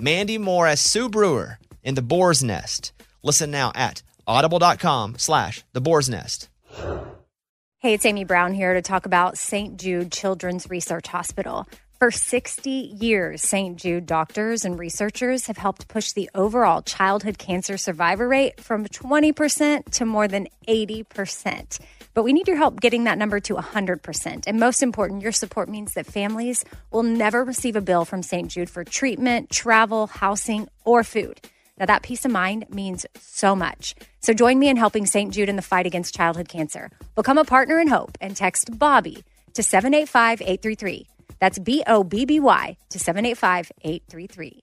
Mandy Moore as Sue Brewer in The Boar's Nest. Listen now at audible.com slash The Boar's Nest. Hey, it's Amy Brown here to talk about St. Jude Children's Research Hospital. For 60 years, St. Jude doctors and researchers have helped push the overall childhood cancer survivor rate from 20% to more than 80%. But we need your help getting that number to 100%. And most important, your support means that families will never receive a bill from St. Jude for treatment, travel, housing, or food. Now, that peace of mind means so much. So join me in helping St. Jude in the fight against childhood cancer. Become a partner in hope and text Bobby to 785 833. That's B O B B Y to 785 833.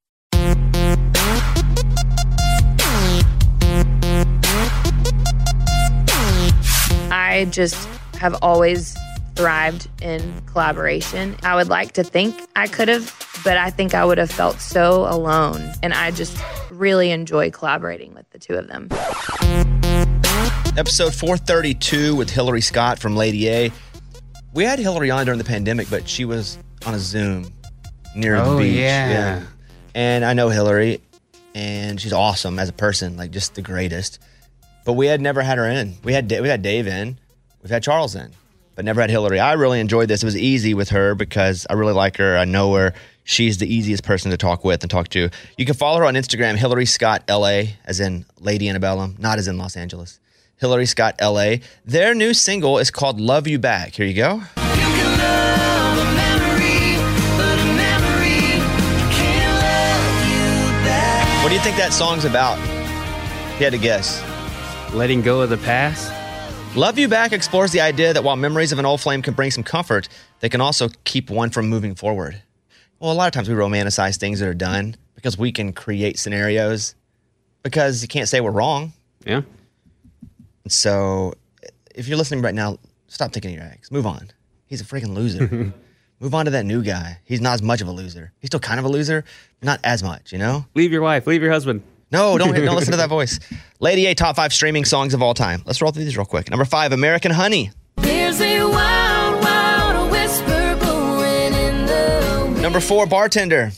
I just have always thrived in collaboration. I would like to think I could have, but I think I would have felt so alone. And I just really enjoy collaborating with the two of them. Episode 432 with Hillary Scott from Lady A. We had Hillary on during the pandemic, but she was on a Zoom near Oh, the beach. yeah. And I know Hillary, and she's awesome as a person, like just the greatest. But we had never had her in. We had we had Dave in, we've had Charles in, but never had Hillary. I really enjoyed this. It was easy with her because I really like her. I know her. She's the easiest person to talk with and talk to. You can follow her on Instagram, Hillary Scott LA, as in Lady Antebellum, not as in Los Angeles. Hillary Scott LA. Their new single is called Love You Back. Here you go. What do you think that song's about? If you had to guess. Letting go of the past. Love You Back explores the idea that while memories of an old flame can bring some comfort, they can also keep one from moving forward. Well, a lot of times we romanticize things that are done because we can create scenarios because you can't say we're wrong. Yeah. And so if you're listening right now, stop thinking of your ex. Move on. He's a freaking loser. Move on to that new guy. He's not as much of a loser. He's still kind of a loser, not as much, you know? Leave your wife. Leave your husband. No, don't, don't listen to that voice. Lady A, top five streaming songs of all time. Let's roll through these real quick. Number five, American Honey. Wild, wild whisper blowing in the wind. Number four, Bartender.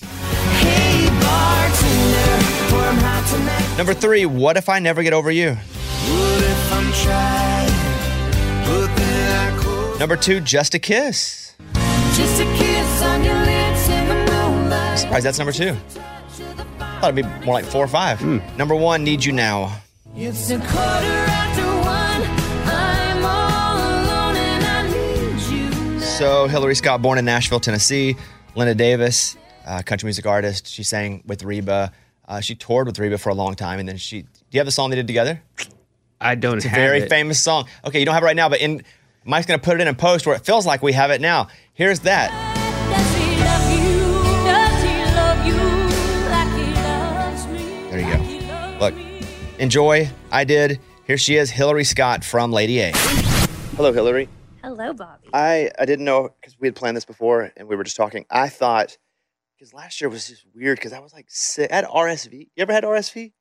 Hey, bartender, pour 'em hot tonight. Number three, What If I Never Get Over You? What if I'm trying, but then I close Number two, Just a Kiss. just a kiss on your lips in the moonlight? Surprised that's number two. I thought it'd be more like four or five. Number one, Need You Now. It's a quarter after one. I'm all alone and I need you. now. So Hillary Scott, born in Nashville, Tennessee. Linda Davis, uh, country music artist. She sang with Reba. Uh, she toured with Reba for a long time, and then she. Do you have the song they did together? I don't It's a very it. famous song. Okay, you don't have it right now, but in Mike's gonna put it in a post where it feels like we have it now. Here's that. Enjoy. I did. Here she is, Hillary Scott from Lady A. Hello, Hillary. Hello, Bobby. I, I didn't know because we had planned this before and we were just talking. I thought because last year was just weird because I was like sick. I had RSV. You ever had RSV?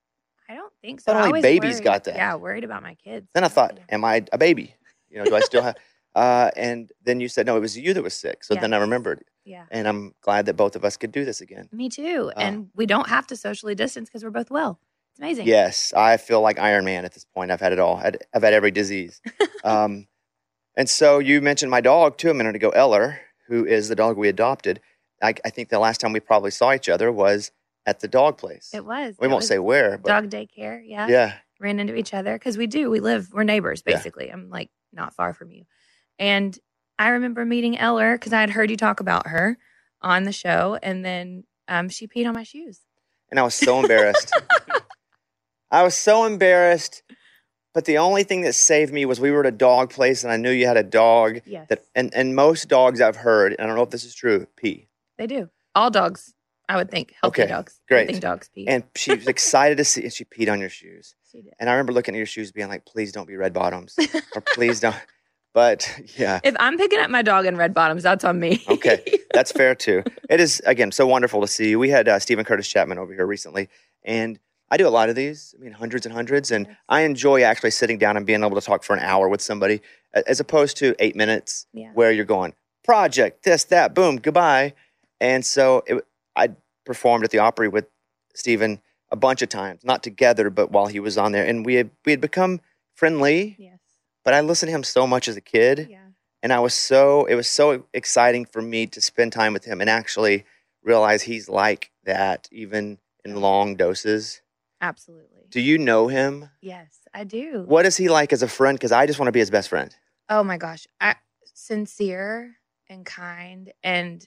I don't think so. Thought I only babies worried- got that. Yeah, worried about my kids. Then I thought, am I a baby? You know, do I still have? Uh, and then you said no, it was you that was sick. So Yeah. then I remembered, Yeah. and I'm glad that both of us could do this again. Me too. Uh, and we don't have to socially distance because we're both well. It's amazing. Yes, I feel like Iron Man at this point. I've had it all. I've had every disease. um, and so you mentioned my dog too a minute ago, Eller, who is the dog we adopted. I, I think the last time we probably saw each other was at the dog place. It was. we It won't was say where, but dog daycare. Yeah. yeah. ran into each other because we do. We live, we're neighbors Yeah. basically. I'm like not far from you. And I remember meeting Eller because I had heard you talk about her on the show. And then um, she peed on my shoes. And I was so embarrassed. I was so embarrassed. But the only thing that saved me was we were at a dog place and I knew you had a dog Yes. that and, and most dogs I've heard, and I don't know if this is true, pee. they do. All dogs, I would think. Healthy Okay, dogs. I great. think dogs pee. And she was excited to see and she peed on your shoes. she did. And I remember looking at your shoes being like, please don't be red bottoms. or please don't but yeah. If I'm picking up my dog in red bottoms, that's on me. Okay. That's fair too. It is again so wonderful to see you. We had uh, Steven Curtis Chapman over here recently, and I do a lot of these. I mean, hundreds and hundreds, and I enjoy actually sitting down and being able to talk for an hour with somebody, as opposed to eight minutes yeah. where you're going project this that boom goodbye. And so it, I performed at the Opry with Steven a bunch of times, not together, but while he was on there, and we had we had become friendly. Yes. But I listened to him so much as a kid Yeah. and I was so it was so exciting for me to spend time with him and actually realize he's like that even in long doses. Absolutely. Do you know him? yes, I do. What is he like as a friend? Because I just want to be his best friend. Oh my gosh. I sincere and kind and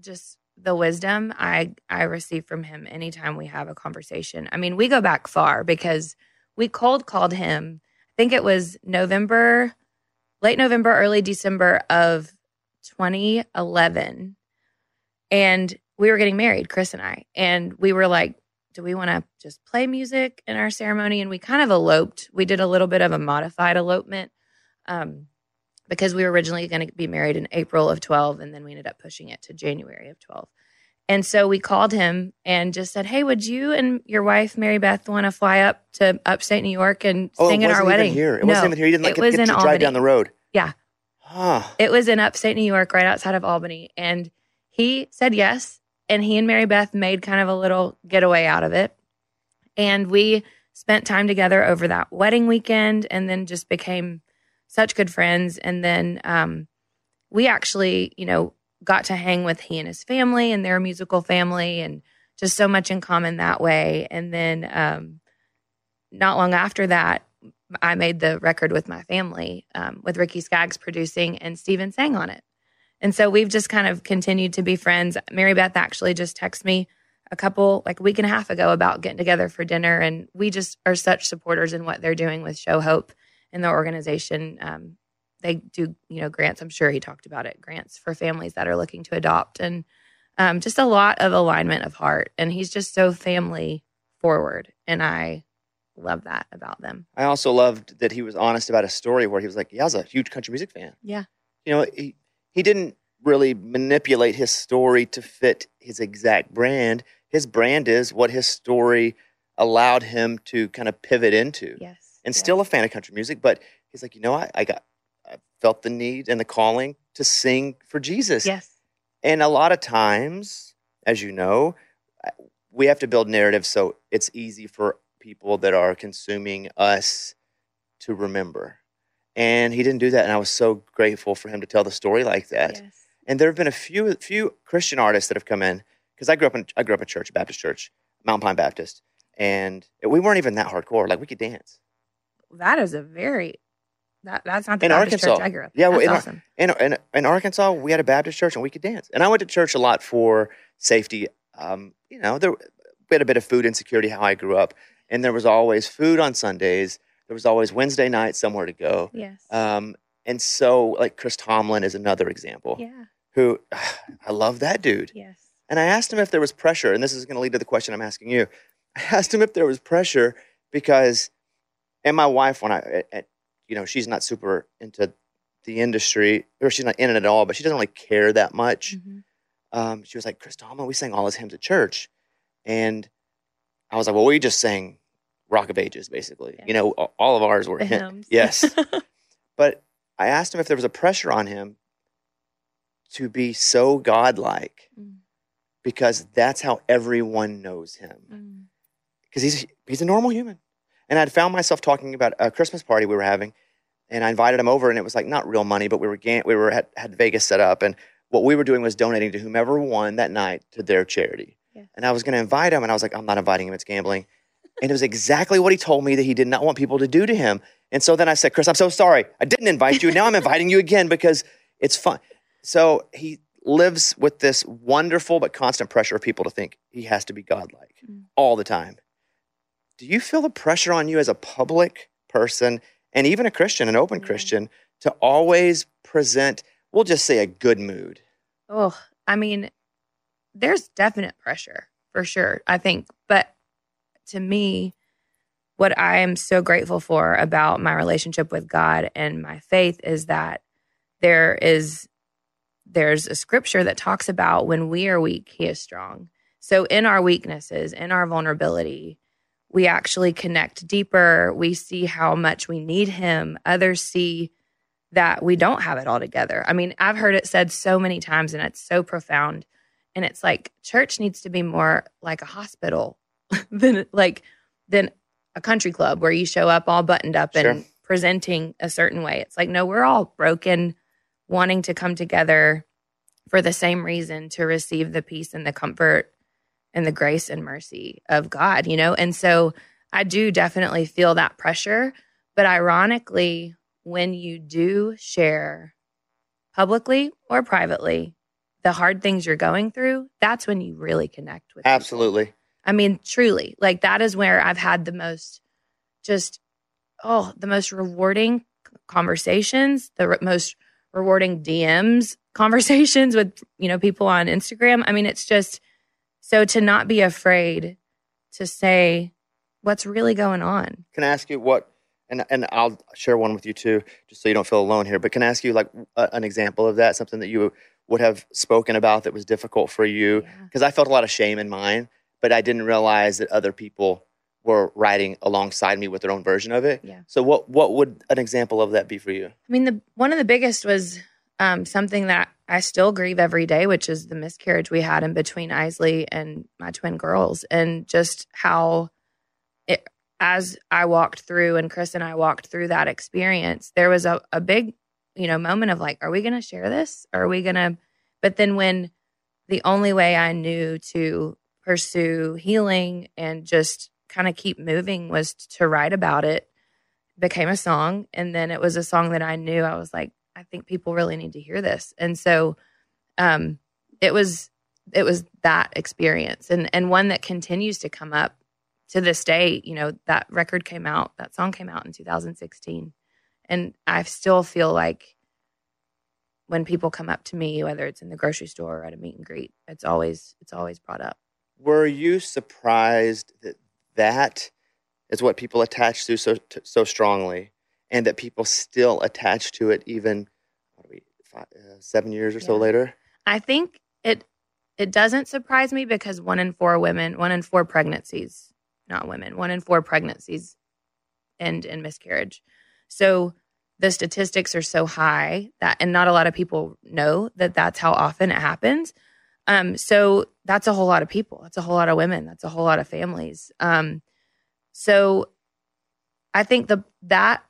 just the wisdom I I receive from him anytime we have a conversation. I mean, we go back far because we cold called him. I think it was November, late November, early December of 2011. And we were getting married, Chris and I. And we were like, do we want to just play music in our ceremony? And we kind of eloped. We did a little bit of a modified elopement. Um, because we were originally going to be married in April of 12 and then we ended up pushing it to January of 12. And so we called him and just said, "Hey, would you and your wife Mary Beth want to fly up to upstate New York and Oh, sing at our wedding?" even here. It no, wasn't even here. You didn't like it was get in to drive down the road. Yeah. Huh. It was in upstate New York, right outside of Albany. And he said yes. And he and Mary Beth made kind of a little getaway out of it. And we spent time together over that wedding weekend and then just became such good friends. And then um, we actually, you know, got to hang with he and his family and their musical family and just so much in common that way. And then um, not long after that, I made the record with my family, um, with Ricky Skaggs producing, and Steven sang on it. And so we've just kind of continued to be friends. Mary Beth actually just texted me a couple, like a week and a half ago, about getting together for dinner. And we just are such supporters in what they're doing with Show Hope and the organization. Um, they do, you know, grants. I'm sure he talked about it grants for families that are looking to adopt and um, just a lot of alignment of heart. And he's just so family forward. And I love that about them. I also loved that he was honest about a story where he was like, "Yeah, I was a huge country music fan." Yeah. You know, he he didn't really manipulate his story to fit his exact brand. His brand is what his story allowed him to kind of pivot into. Yes. and yes. still a fan of country music. But he's like, you know, I, I got, I felt the need and the calling to sing for Jesus. Yes. And a lot of times, as you know, we have to build narratives so it's easy for people that are consuming us to remember. And he didn't do that, and I was so grateful for him to tell the story like that. Yes. And there have been a few few Christian artists that have come in because I grew up in I grew up in church, Baptist church, Mountain Pine Baptist, and we weren't even that hardcore. Like we could dance. That is a very that that's not the In Baptist church Arkansas. I grew up. Yeah, well, in awesome. in, in in Arkansas, we had a Baptist church and we could dance. And I went to church a lot for safety. Um, you know, there we had a bit of food insecurity how I grew up, and there was always food on Sundays. There was always Wednesday night somewhere to go. Yes. Um, and so, like Chris Tomlin is another example. yeah. Who I love that dude. Yes. And I asked him if there was pressure, and this is going to lead to the question I'm asking you. I asked him if there was pressure because, and my wife, when I, at- you know, she's not super into the industry, or she's not in it at all, but she doesn't really care that much. Mhm. Um, she was like, Chris Tomlin, we sang all his hymns at church. And I was like, well, we just sang Rock of Ages, basically. Yeah. You know, all of ours were hymns. Yes. but I asked him if there was a pressure on him to be so godlike Mm. because that's how everyone knows him. Mm. Because he's he's a normal human. And I'd found myself talking about a Christmas party we were having, and I invited him over, and it was like not real money, but we were we were had, had Vegas set up, and what we were doing was donating to whomever won that night to their charity. Yeah. And I was going to invite him, and I was like, I'm not inviting him. It's gambling. And it was exactly what he told me that he did not want people to do to him. And so then I said, Chris, I'm so sorry. I didn't invite you. Now I'm inviting you again because it's fun. So he lives with this wonderful but constant pressure of people to think he has to be godlike Mm. all the time. Do you feel the pressure on you as a public person and even a Christian, an open Yeah. Christian, to always present, we'll just say, a good mood? Oh, I mean, there's definite pressure for sure, I think. To me, what I am so grateful for about my relationship with God and my faith is that there is there's a scripture that talks about when we are weak, he is strong. So in our weaknesses, in our vulnerability, we actually connect deeper. We see how much we need him. Others see that we don't have it all together. I mean, I've heard it said so many times and it's so profound. And it's like church needs to be more like a hospital than like than a country club where you show up all buttoned up and Sure. presenting a certain way. It's like no, we're all broken, wanting to come together for the same reason to receive the peace and the comfort and the grace and mercy of God, you know? And so I do definitely feel that pressure, but ironically, when you do share publicly or privately the hard things you're going through, that's when you really connect with people. I mean, truly, like that is where I've had the most, just, oh, the most rewarding conversations, the re- most rewarding DMs conversations with, you know, people on Instagram. I mean, it's just so to not be afraid to say what's really going on. Can I ask you what, and, and I'll share one with you too, just so you don't feel alone here, but can I ask you like a, an example of that, something that you would have spoken about that was difficult for you? Yeah. Because I felt a lot of shame in mine, but I didn't realize that other people were writing alongside me with their own version of it. Yeah. So what what would an example of that be for you? I mean, the one of the biggest was um, something that I still grieve every day, which is the miscarriage we had in between Eisele and my twin girls, and just how it. As I walked through, and Chris and I walked through that experience, there was a, a big, you know, moment of like, are we going to share this? Are we going to? But then when the only way I knew to pursue healing and just kind of keep moving was to write about it. Became a song and then it was a song that I knew I was like I think people really need to hear this. And so um it was it was that experience and and one that continues to come up to this day. You know that record came out that song came out in 2016 and I still feel like when people come up to me whether it's in the grocery store or at a meet and greet it's always it's always brought up Were you surprised that that is what people attach to so to, so strongly, and that people still attach to it even what are we five, uh, seven years or so later? I think it it doesn't surprise me because one in four women, one in four pregnancies, not women, one in four pregnancies end in miscarriage. So the statistics are so high that, and not a lot of people know that that's how often it happens. Um, so that's a whole lot of people. That's a whole lot of women. That's a whole lot of families. Um, so I think the that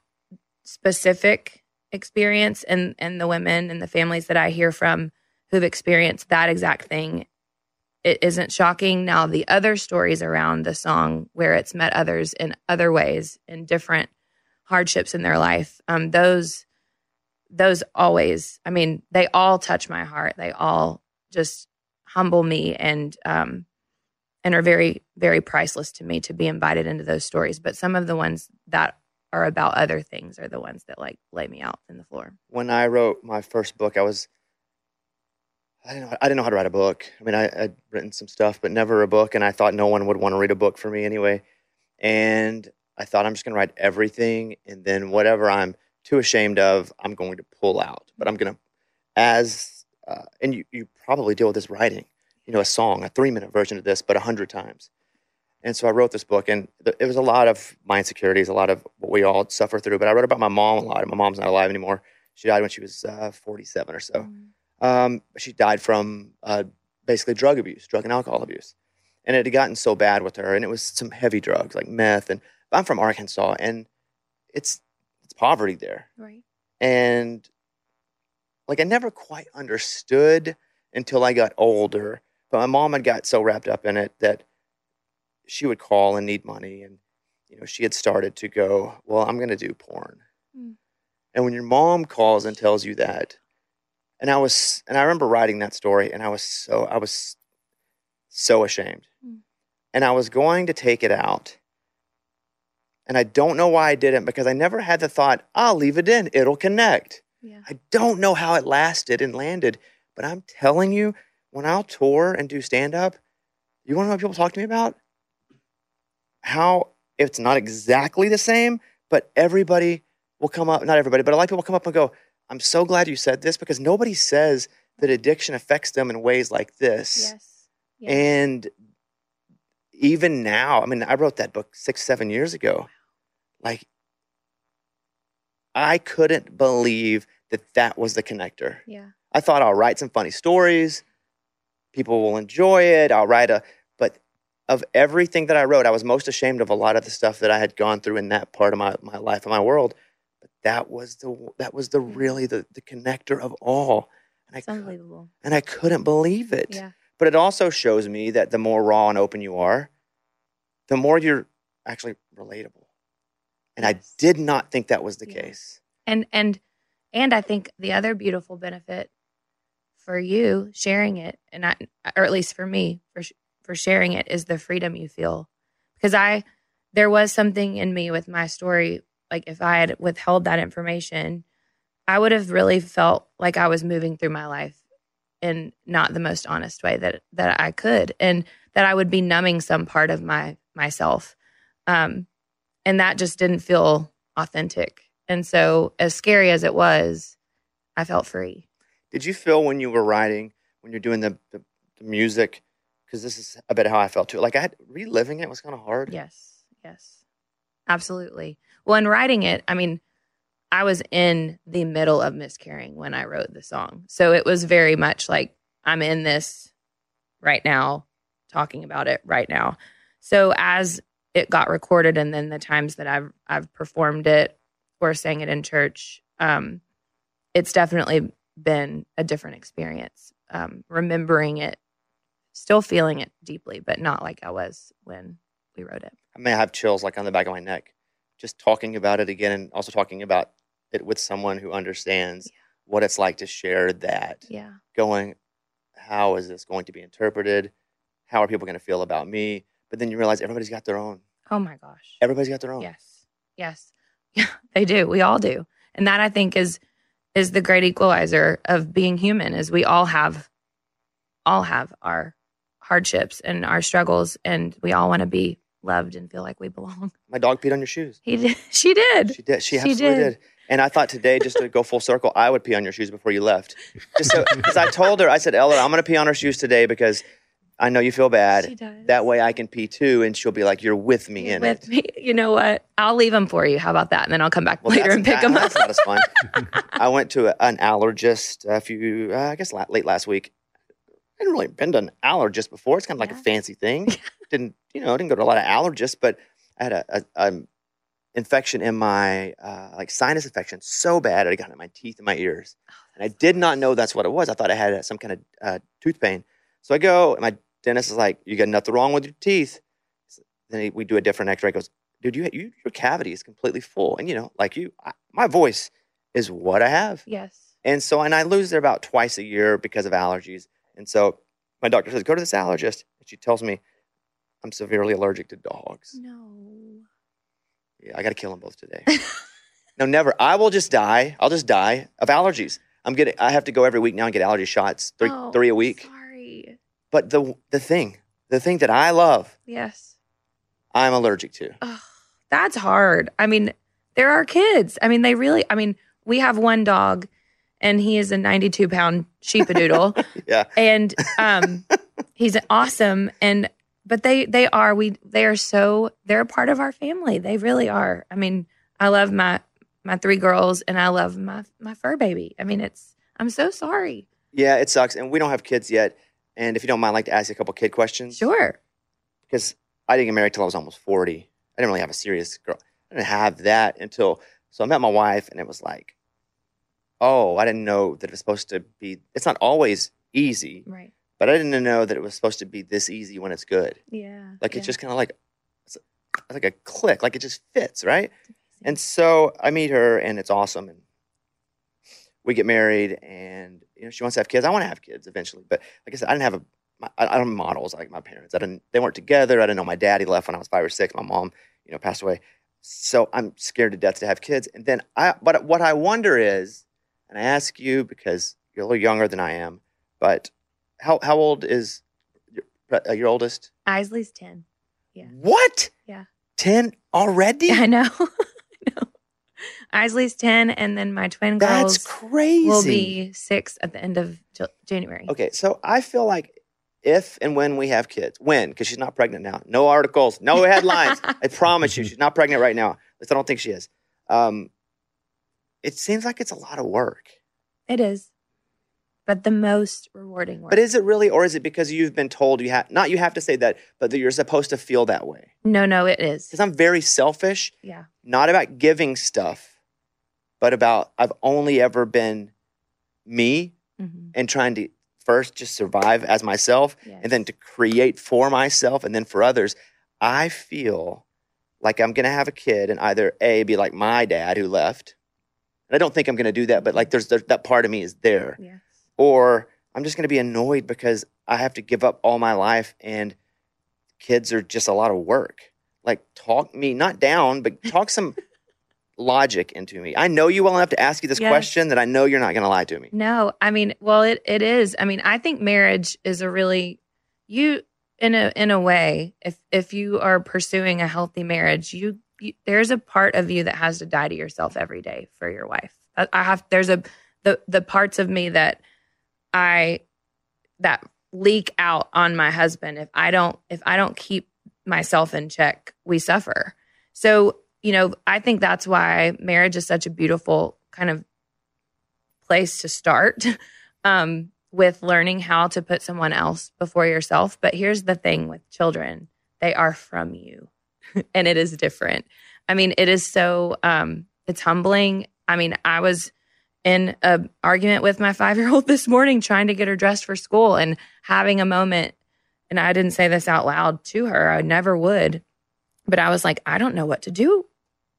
specific experience and and the women and the families that I hear from who've experienced that exact thing it isn't shocking now the other stories around the song where it's met others in other ways in different hardships in their life um those those always i mean they all touch my heart they all just humble me and um and are very very priceless to me to be invited into those stories but some of the ones that are about other things are the ones that like lay me out in the floor When I wrote my first book, I was I didn't know, I didn't know how to write a book. I mean, I, I'd written some stuff, but never a book, and I thought no one would want to read a book for me anyway. And I thought I'm just going to write everything, and then whatever I'm too ashamed of, I'm going to pull out. But I'm going to, as uh, and you you probably deal with this writing, you know, a song, a three minute version of this, but a hundred times. And so I wrote this book, and th- it was a lot of my insecurities, a lot of what we all suffer through. But I wrote about my mom a lot. My mom's not alive anymore. She died when she was uh, 47 or so. Um, she died from uh, basically drug abuse, drug and alcohol abuse. And it had gotten so bad with her, and it was some heavy drugs like meth. And I'm from Arkansas, and it's it's poverty there. right And like I never quite understood until I got older But my mom had got so wrapped up in it that she would call and need money. And, you know, she had started to go, well, I'm going to do porn. Mm. And when your mom calls and tells you that, and I was, and I remember writing that story and I was so, I was so ashamed. Mm. And I was going to take it out. And I don't know why I didn't because I never had the thought, I'll leave it in, it'll connect. Yeah. I don't know how it lasted and landed, but I'm telling you, when I'll tour and do stand up, you want to know what people talk to me about? How it's not exactly the same, but everybody will come up, not everybody, but a lot of people come up and go, I'm so glad you said this because nobody says that addiction affects them in ways like this. Yes. yes. And even now, I mean, I wrote that book six, seven years ago. Like, I couldn't believe that that was the connector. yeah. I thought I'll write some funny stories. People will enjoy it. I'll write a, but of everything that I wrote, I was most ashamed of a lot of the stuff that I had gone through in that part of my, my life and my world. But that was the, that was the hmm. really the, the connector of all. And I, It's unbelievable. and I couldn't believe it. Yeah. But it also shows me that the more raw and open you are, the more you're actually relatable. And I did not think that was the Yeah. case. and and and i think the other beautiful benefit for you sharing it and I, or at least for me for for sharing it is the freedom you feel because i there was something in me with my story like if i had withheld that information i would have really felt like i was moving through my life in not the most honest way that that i could and that i would be numbing some part of my myself um and that just didn't feel authentic and so, as scary as it was, I felt free. Did you feel when you were writing, when you're doing the, the, the music, because this is a bit how I felt too. Like I had reliving it was kind of hard. Yes, yes, absolutely. Well, in writing it, I mean, I was in the middle of miscarrying when I wrote the song. So it was very much like I'm in this right now, talking about it right now. So as it got recorded, and then the times that I've I've performed it or sang it in church, um, it's definitely been a different experience. Um, remembering it, still feeling it deeply, but not like I was when we wrote it. I may have chills like on the back of my neck, just talking about it again, and also talking about it with someone who understands what it's like to share that. Yeah. Going, how is this going to be interpreted? How are people going to feel about me? But then you realize everybody's got their own. Oh my gosh. Everybody's got their own. Yes. Yes. Yeah, they do. We all do. And that I think is is the great equalizer of being human is we all have all have our hardships and our struggles and we all want to be loved and feel like we belong. My dog peed on your shoes. He did. She did. She did. She, She absolutely did. did. And I thought today, just to go full circle, I would pee on your shoes before you left. Just so, because I told her, I said, Eller, I'm going to pee on her shoes today because I know you feel bad. She does. That way I can pee too. And she'll be like, you're with me You're in with it. me. You know what? I'll leave them for you. How about that? And then I'll come back Well, later and pick them up. That's not as fun. I went to a, an allergist a few, uh, I guess la- late last week. I hadn't really been to an allergist before. It's kind of like Yeah. a fancy thing. didn't, you know, I didn't go to a lot of allergists, but I had a, a, a infection in my, uh, like sinus infection so bad I got it in my teeth and my ears. Oh, And I did not know that's what it was. I thought I had some kind of uh, tooth pain. So I go, and my dentist is like, "You got nothing wrong with your teeth." So then he, we do a different X-ray. He Goes, dude, you, you your cavity is completely full, and you know, like you, I, my voice is what I have. Yes. And so, and I lose it about twice a year because of allergies. And so, my doctor says, "Go to this allergist." And she tells me, "I'm severely allergic to dogs." No. Yeah, I got to kill them both today. no, never. I will just die. I'll just die of allergies. I'm getting. I have to go every week now and get allergy shots, three Oh, three a week. Sorry. But the the thing, the thing that I love, Yes. I'm allergic to. Ugh, that's hard. I mean, there are kids. I mean, they really, I mean, we have one dog and he is a 92 pound sheepadoodle Yeah. and um, he's awesome. And, but they, they are, we, they are so, they're a part of our family. They really are. I mean, I love my, my three girls and I love my, my fur baby. I mean, it's, I'm so sorry. Yeah, it sucks, and we don't have kids yet. And if you don't mind, I'd like to ask you a couple kid questions. Sure. Because I didn't get married till I was almost forty. I didn't really have a serious girl. I didn't have that until so I met my wife, and it was like, oh, I didn't know that it was supposed to be. It's not always easy, Right. but I didn't know that it was supposed to be this easy when it's good. Yeah. Like yeah. it's just kind of like it's like a click, like it just fits, right? And so I meet her, and it's awesome, and we get married, and you know she wants to have kids. I want to have kids eventually, but like I said, I didn't have a my, I don't have models like my parents. I didn't. They weren't together. I didn't know my daddy left when I was five or six. My mom, you know, passed away. So I'm scared to death to have kids. And then I, but what I wonder is, and I ask you because you're a little younger than I am, but how how old is your, uh, your oldest? Eisele's 10. Yeah. What? Yeah. Ten already? I know. I know. Eisele's 10, and then my twin That's girls crazy. will be six at the end of J- January. Okay, so I feel like if and when we have kids, when, because she's not pregnant now, no articles, no headlines. I promise you, she's not pregnant right now. At least I don't think she is. Um, it seems like it's a lot of work. It is, but the most rewarding work. But is it really, or is it because you've been told you have, not you have to say that, but that you're supposed to feel that way? no, no, it is. Because I'm very selfish, Yeah. not about giving stuff, but about I've only ever been me hmm and trying to first just survive as myself Yes. and then to create for myself and then for others, I feel like I'm gonna have a kid and either A, be like my dad who left. And I don't think I'm gonna do that, but like there's there, that part of me is there. Yes. Or I'm just gonna be annoyed because I have to give up all my life and kids are just a lot of work. Like talk me not down, but talk some logic into me. I know you well enough to ask you this Yes. question that I know you're not gonna lie to me. No, I mean, well, it, it is. I mean, I think marriage is a really you in a in a way. If if you are pursuing a healthy marriage, you, you there's a part of you that has to die to yourself every day for your wife. I, I have there's a the the parts of me that I that leak out on my husband if I don't if I don't keep myself in check, we suffer. So, you know, I think that's why marriage is such a beautiful kind of place to start um, with learning how to put someone else before yourself. But here's the thing with children they are from you, and it is different. I mean, it is so, um, it's humbling. I mean, I was in an argument with my five year old this morning trying to get her dressed for school and having a moment. And I didn't say this out loud to her, I never would. But I was like, I don't know what to do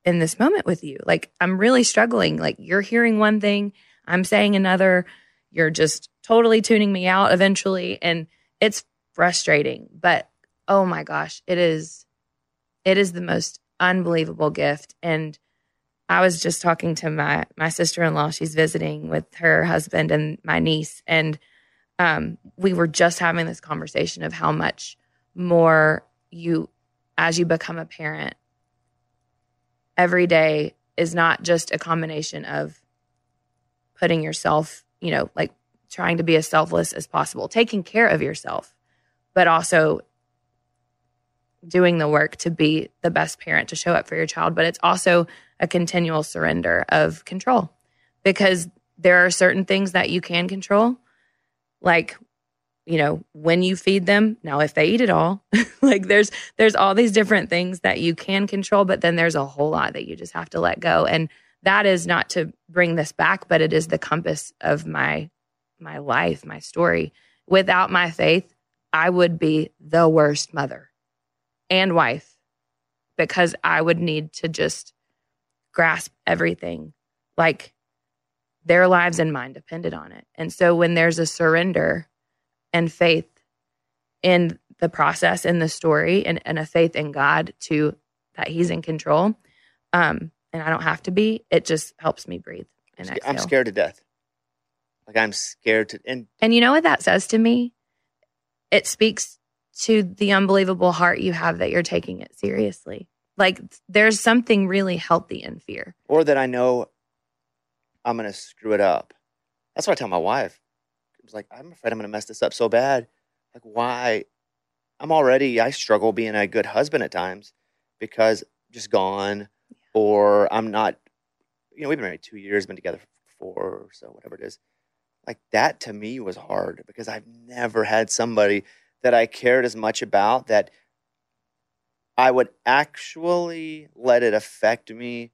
in this moment with you. Like, I'm really struggling. Like, you're hearing one thing, I'm saying another. You're just totally tuning me out eventually. And it's frustrating. But oh my gosh, it is, it is the most unbelievable gift. And I was just talking to my my sister in law. She's visiting with her husband and my niece, and um, we were just having this conversation of how much more you, as you become a parent, every day is not just a combination of putting yourself, you know, like trying to be as selfless as possible, taking care of yourself, but also doing the work to be the best parent to show up for your child. But it's also a continual surrender of control because there are certain things that you can control, like you know when you feed them now if they eat it all like there's there's all these different things that you can control but then there's a whole lot that you just have to let go. And that is not to bring this back but it is the compass of my my life my story. Without my faith i would be the worst mother and wife because i would need to just grasp everything. Like their lives and mine depended on it. And so when there's a surrender and faith in the process in the story and, and a faith in god to that he's in control um and i don't have to be it just helps me breathe and I'm scared to death. Like I'm scared to, and And you know what that says to me? It speaks to the unbelievable heart you have that you're taking it seriously. Like there's something really healthy in fear. or that I know I'm gonna screw it up. That's what I tell my wife. Was like, I'm afraid I'm gonna mess this up so bad. Like, why? I'm already I struggle being a good husband at times because I'm just gone, or I'm not. You know, we've been married two years, been together for four or so, whatever it is. Like that to me was hard because I've never had somebody that I cared as much about that I would actually let it affect me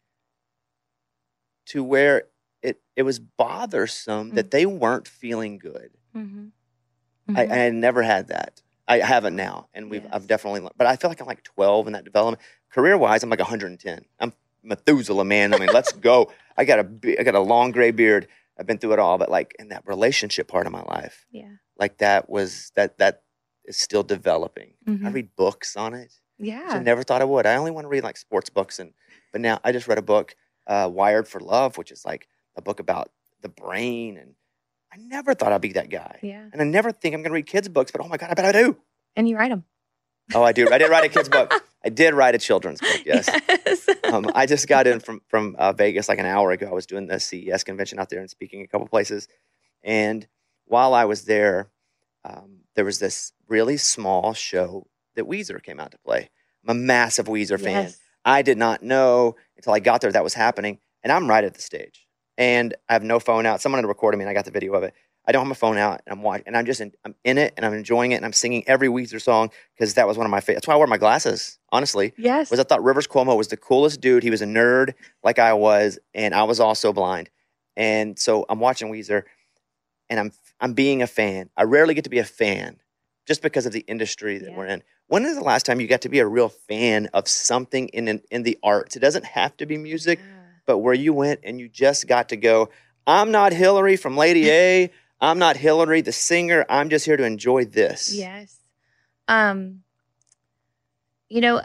to where it it was bothersome that they weren't feeling good. I, I Mhm. had never had that. I haven't now, and we've Yes. I've definitely. But I feel like I'm like 12 in that development. Career wise, I'm like 110. I'm Methuselah, man. I mean, let's go. I got a I got a long gray beard. I've been through it all, but like in that relationship part of my life, yeah. like that was that that is still developing. I Mhm. read books on it. Yeah. I never thought I would. I only want to read like sports books, and but now I just read a book, uh, Wired for Love, which is like a book about the brain, and I never thought I'd be that guy. Yeah. And I never think I'm going to read kids' books, but oh my god, I bet I do. And you write them. Oh, I do. I did write a kid's book. I did write a children's book. Yes. Yes. Um, I just got in from from uh, Vegas like an hour ago. I was doing the CES convention out there and speaking a couple places, and while I was there, um, there was this really small show that Weezer came out to play. I'm a massive Weezer fan. Yes. I did not know until I got there that was happening, and I'm right at the stage, and I have no phone out. Someone had recorded me, and I got the video of it. I don't have my phone out, and I'm watching, and I'm just in, I'm in it, and I'm enjoying it, and I'm singing every Weezer song because that was one of my favorite. That's why I wear my glasses. Honestly, Yes. was I thought Rivers Cuomo was the coolest dude. He was a nerd like I was, and I was also blind. And so I'm watching Weezer, and I'm I'm being a fan. I rarely get to be a fan just because of the industry that Yeah. we're in. When is the last time you got to be a real fan of something in in, in the arts? It doesn't have to be music, Yeah. But where you went and you just got to go. I'm not Hillary from Lady A. I'm not Hillary the singer. I'm just here to enjoy this. Yes. Um you know,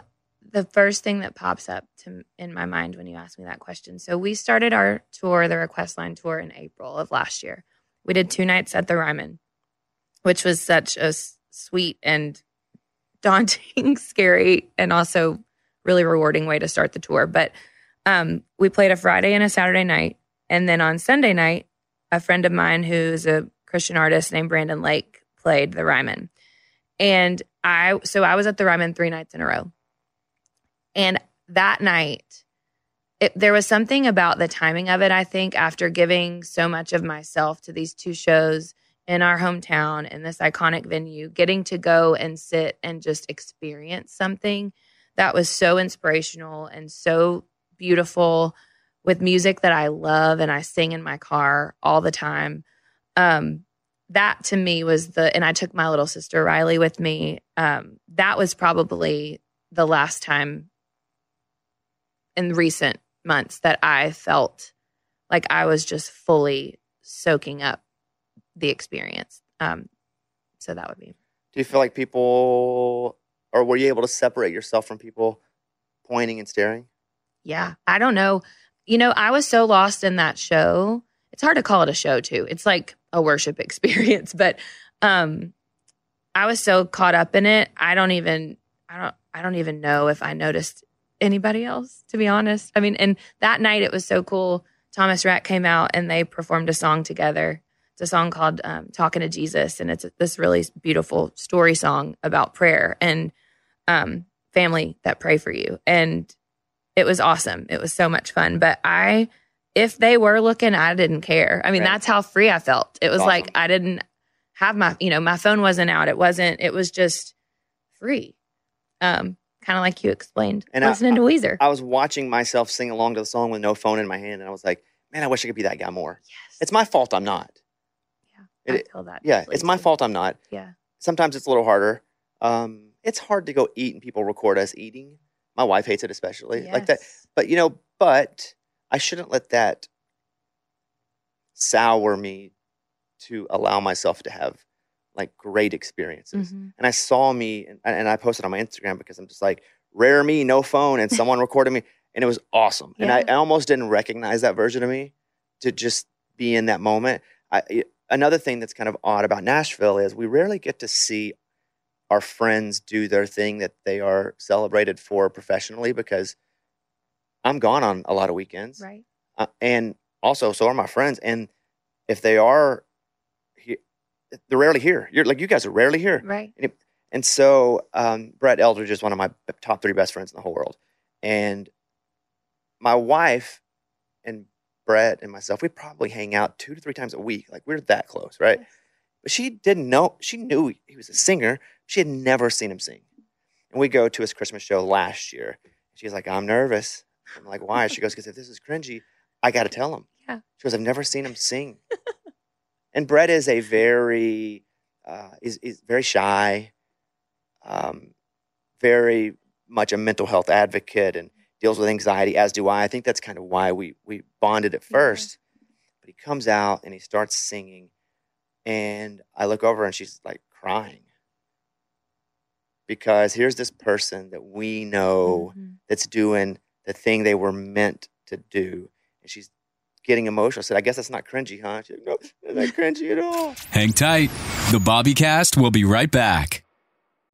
the first thing that pops up to in my mind when you ask me that question. So we started our tour, the Request Line tour in April of last year. We did two nights at the Ryman, which was such a sweet and daunting, scary, and also really rewarding way to start the tour. But um, we played a Friday and a Saturday night, and then on Sunday night, a friend of mine who's a Christian artist named Brandon Lake played the Ryman. And I, so I was at the Ryman three nights in a row. And that night, it, there was something about the timing of it, I think, after giving so much of myself to these two shows in our hometown in this iconic venue, getting to go and sit and just experience something that was so inspirational and so beautiful with music that I love and I sing in my car all the time. Um, that to me was the, and I took my little sister Riley with me. Um, that was probably the last time in recent months that I felt like I was just fully soaking up the experience. Um, so that would be Do you feel like people, or were you able to separate yourself from people pointing and staring? Yeah, I don't know. You know, I was so lost in that show. It's hard to call it a show too. It's like a worship experience, but um I was so caught up in it. I don't even I don't I don't even know if I noticed anybody else to be honest. I mean, and that night it was so cool. Thomas Rhett came out and they performed a song together. It's a song called um, "Talking to Jesus," and it's this really beautiful story song about prayer and um, family that pray for you. And it was awesome. It was so much fun. But I, if they were looking, I didn't care. I mean, Right. that's how free I felt. It was Awesome. like I didn't have my, you know, my phone wasn't out. It wasn't. It was just free. Um, kind of like you explained, And I- listening to Weezer. I was watching myself sing along to the song with no phone in my hand, and I was like, man, I wish I could be that guy more. yes, It's my fault I'm not. I it- feel that. Yeah, it's my too. fault I'm not. Yeah, Sometimes it's a little harder. Um, it's hard to go eat and people record us eating. My wife hates it especially like that. But you know, but I shouldn't let that sour me to allow myself to have like great experiences. Mhm. And I saw me, and, and I posted on my Instagram because I'm just like, rare me, no phone, and someone recorded me, and it was awesome. And I, I almost didn't recognize that version of me to just be in that moment. I, it- another thing that's kind of odd about Nashville is we rarely get to see our friends do their thing that they are celebrated for professionally because I'm gone on a lot of weekends. Right. uh, and also so are my friends. And if they are he- they're rarely here. You're like you guys are rarely here. Right. and so um, brett eldredge is one of my top three best friends in the whole world. And my wife and brett and myself we probably hang out two to three times a week. Like we're that close right? Yes. but she didn't know she knew he was a singer she had never seen him sing and we go to his christmas show last year she's like i'm nervous i'm like why she goes because if this is cringy i got to tell him Yeah. she goes i've never seen him sing and brett is a very uh, is is very shy, um, very much a mental health advocate, and deals with anxiety. As do I. I think that's kind of why we we bonded at first. But he comes out and he starts singing, and I look over and she's like crying because here's this person that we know Mhm. that's doing the thing they were meant to do. And she's getting emotional. I said, I guess that's not cringy, huh? She's like, no, it's not cringy at all. Hang tight. The Bobbycast will be right back.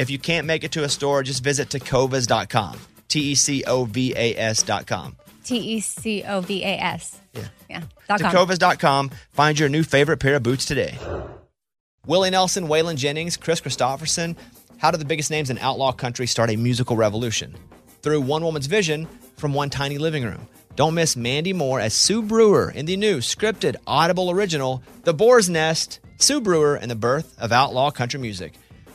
If you can't make it to a store, just visit tecovas.com. T E C O V A S.com. T E C O V A S. Yeah. Yeah. Dot com. Tecovas.com. Find your new favorite pair of boots today. Willie Nelson, Waylon Jennings, Kris Kristofferson. How did the biggest names in outlaw country start a musical revolution? Through one woman's vision from one tiny living room. Don't miss Mandy Moore as Sue Brewer in the new scripted Audible original, The Boar's Nest, Sue Brewer and the Birth of Outlaw Country Music.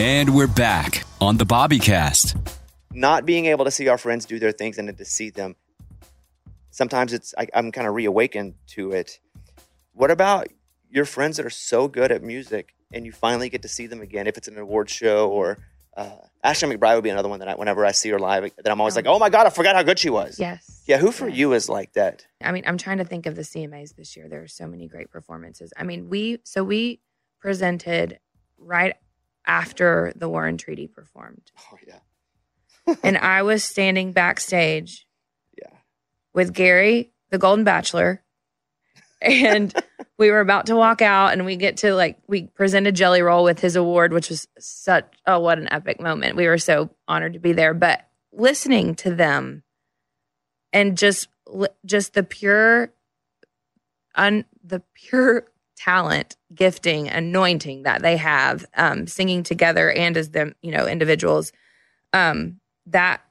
And we're back on the Bobbycast. not being able to see our friends do their things and to see them sometimes it's I, i'm kind of reawakened to it what about your friends that are so good at music and you finally get to see them again if it's an award show or uh, ashley mcbryde would be another one that I, whenever i see her live that i'm always like oh my god i forgot how good she was Yes. yeah who for Yes. you is like that I mean, I'm trying to think of the CMAs this year. There are so many great performances. I mean, we so we presented right after the War and Treaty performed, oh yeah. And I was standing backstage yeah. with Gary, the Golden Bachelor, and we were about to walk out, and we get to like we presented Jelly Roll with his award, which was such oh what an epic moment. We were so honored to be there, but listening to them and just just the pure un the pure talent gifting anointing that they have um singing together and as them you know individuals um that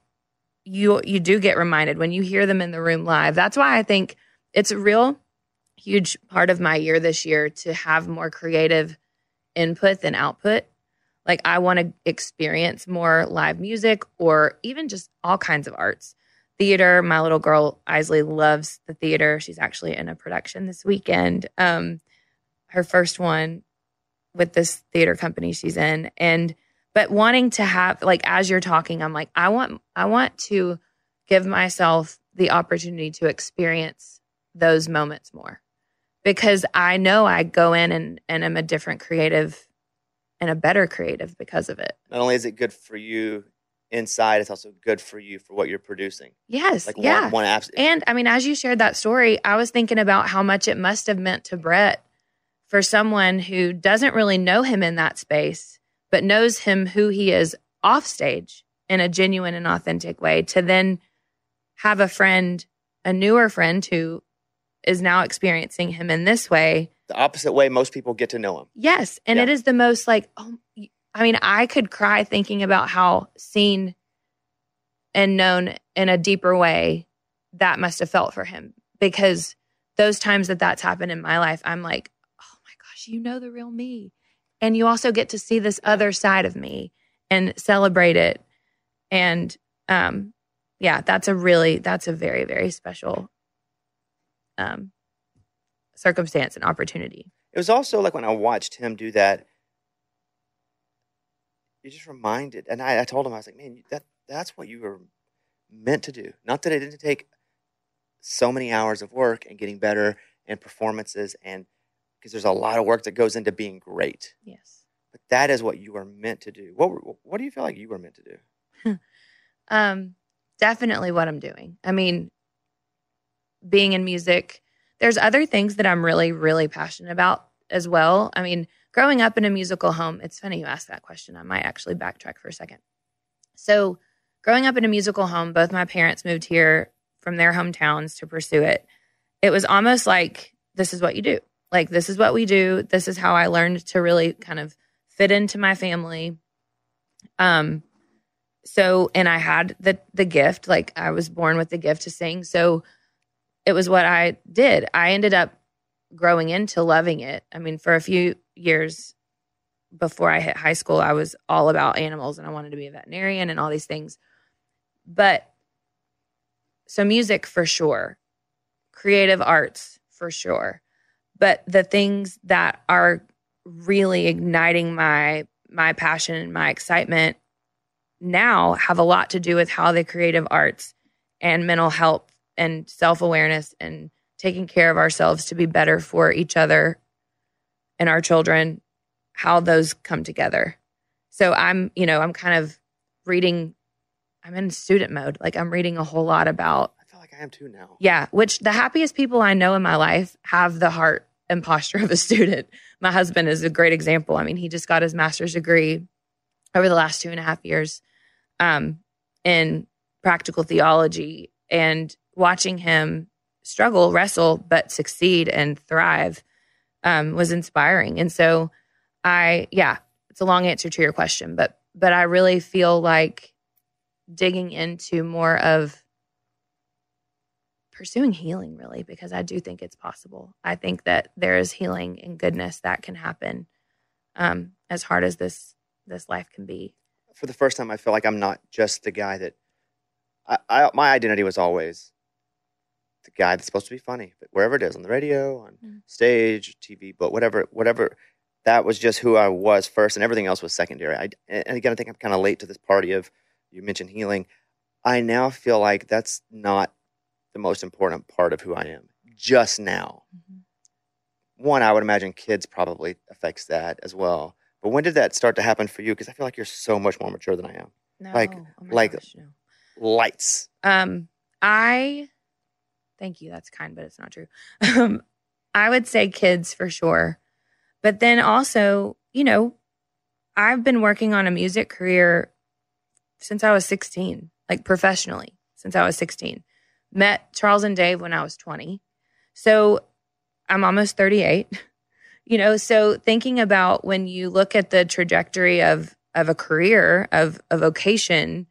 you you do get reminded when you hear them in the room live that's why i think it's a real huge part of my year this year to have more creative input than output. Like I want to experience more live music or even just all kinds of arts. Theater, my little girl Eisele loves the theater. She's actually in a production this weekend. Um her first one with this theater company she's in and but wanting to have like as you're talking I'm like I want I want to give myself the opportunity to experience those moments more because I know I go in and and am a different creative and a better creative because of it. Not only is it good for you inside, it's also good for you for what you're producing. Yes, Like yeah. one, one abs- And I mean, as you shared that story, I was thinking about how much it must have meant to Brett for someone who doesn't really know him in that space, but knows him who he is off stage in a genuine and authentic way to then have a friend, a newer friend who is now experiencing him in this way. the opposite way most people get to know him. Yes. And Yeah. it is the most like, oh, I mean, I could cry thinking about how seen and known in a deeper way that must have felt for him because those times that that's happened in my life, I'm like, gosh, you know the real me. And you also get to see this other side of me and celebrate it. And um, yeah, that's a really, that's a very, very special um, circumstance and opportunity. It was also like when I watched him do that, you just reminded, and I, I told him, I was like, man, that that's what you were meant to do. Not that it didn't take so many hours of work and getting better and performances, and because there's a lot of work that goes into being great. Yes. But that is what you are meant to do. What what do you feel like you were meant to do? Um, definitely what I'm doing. I mean, being in music, there's other things that I'm really, really passionate about as well. I mean, growing up in a musical home, it's funny you asked that question. I might actually backtrack for a second. So, growing up in a musical home, both my parents moved here from their hometowns to pursue it. It was almost like this is what you do. Like, this is what we do. This is how I learned to really kind of fit into my family. Um, so and i had the the gift. Like i was born with the gift to sing so. It was what i did. I ended up growing into loving it. I mean for a few years before i hit high school i was all about animals and i wanted to be a veterinarian and all these things. But so music for sure creative arts for sure but the things that are really igniting my my passion and my excitement now have a lot to do with how the creative arts and mental health and self awareness and taking care of ourselves to be better for each other and our children, how those come together. So I'm, you know, I'm kind of reading, I'm in student mode. Like I'm reading a whole lot about, I feel like I am too now. yeah, which the happiest people I know in my life have the heart and posture of a student. My husband is a great example. I mean, he just got his master's degree over the last two and a half years um, in practical theology and watching him struggle, wrestle, but succeed and thrive um, was inspiring. And so I, yeah, it's a long answer to your question, but but I really feel like digging into more of pursuing healing really because I do think it's possible. I think that there is healing and goodness that can happen um, as hard as this this life can be. For the first time, I feel like I'm not just the guy that. I, I my identity was always the guy that's supposed to be funny, but wherever it is on the radio, on Mm. stage, TV, but whatever, whatever. That was just who I was first, and everything else was secondary. I, and again, I think I'm kind of late to this party of you mentioned healing. I now feel like that's not the most important part of who I am just now. One, I would imagine kids probably affects that as well. But when did that start to happen for you? Because I feel like you're so much more mature than I am. No, Like- oh like- gosh, no. Lights. Um, I thank you. That's kind, but it's not true. Um, I would say kids for sure, but then also, you know, I've been working on a music career since I was 16, like professionally since I was 16. Met Charles and Dave when I was 20. So I'm almost 38. You know, so thinking about when you look at the trajectory of of a career, of a vocation,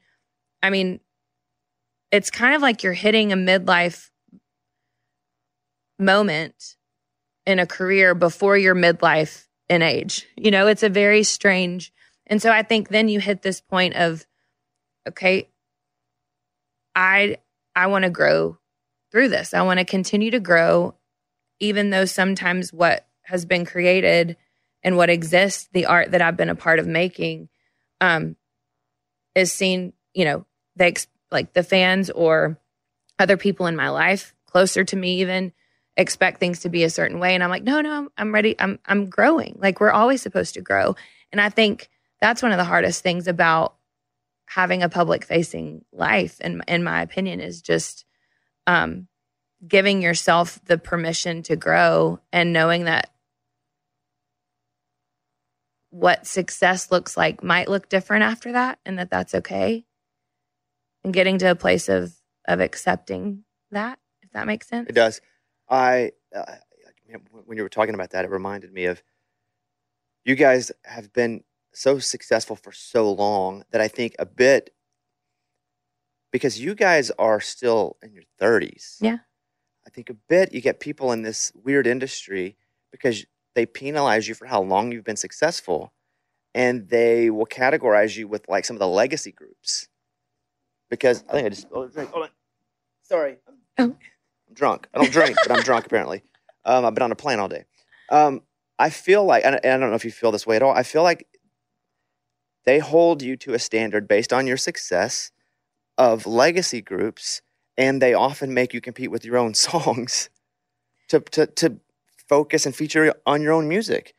I mean, it's kind of like you're hitting a midlife moment in a career before your midlife in age. You know, it's a very strange. And so I think then you hit this point of okay, I I want to grow through this. I want to continue to grow even though sometimes what has been created and what exists, the art that I've been a part of making um is seen, you know, they ex- like the fans or other people in my life closer to me even expect things to be a certain way. And i'm like no no i'm, I'm ready. I'm, I'm growing. Like we're always supposed to grow. And i think that's one of the hardest things about having a public facing life in, in my opinion is just um, giving yourself the permission to grow and knowing that what success looks like might look different after that and that that's okay and getting to a place of of accepting that if that makes sense It does. I uh, when you were talking about that, it reminded me of you guys have been so successful for so long that I think a bit because you guys are still in your 30s. Yeah. I think a bit you get people in this weird industry because they penalize you for how long you've been successful and they will categorize you with like some of the legacy groups. Because I think I just oh, drink. Hold on. Sorry. Oh. I'm drunk. I don't drink, but I'm drunk apparently. Um, I've been on a plane all day. Um, I feel like, and and I don't know if you feel this way at all. I feel like they hold you to a standard based on your success of legacy groups, and they often make you compete with your own songs to to to focus and feature on your own music.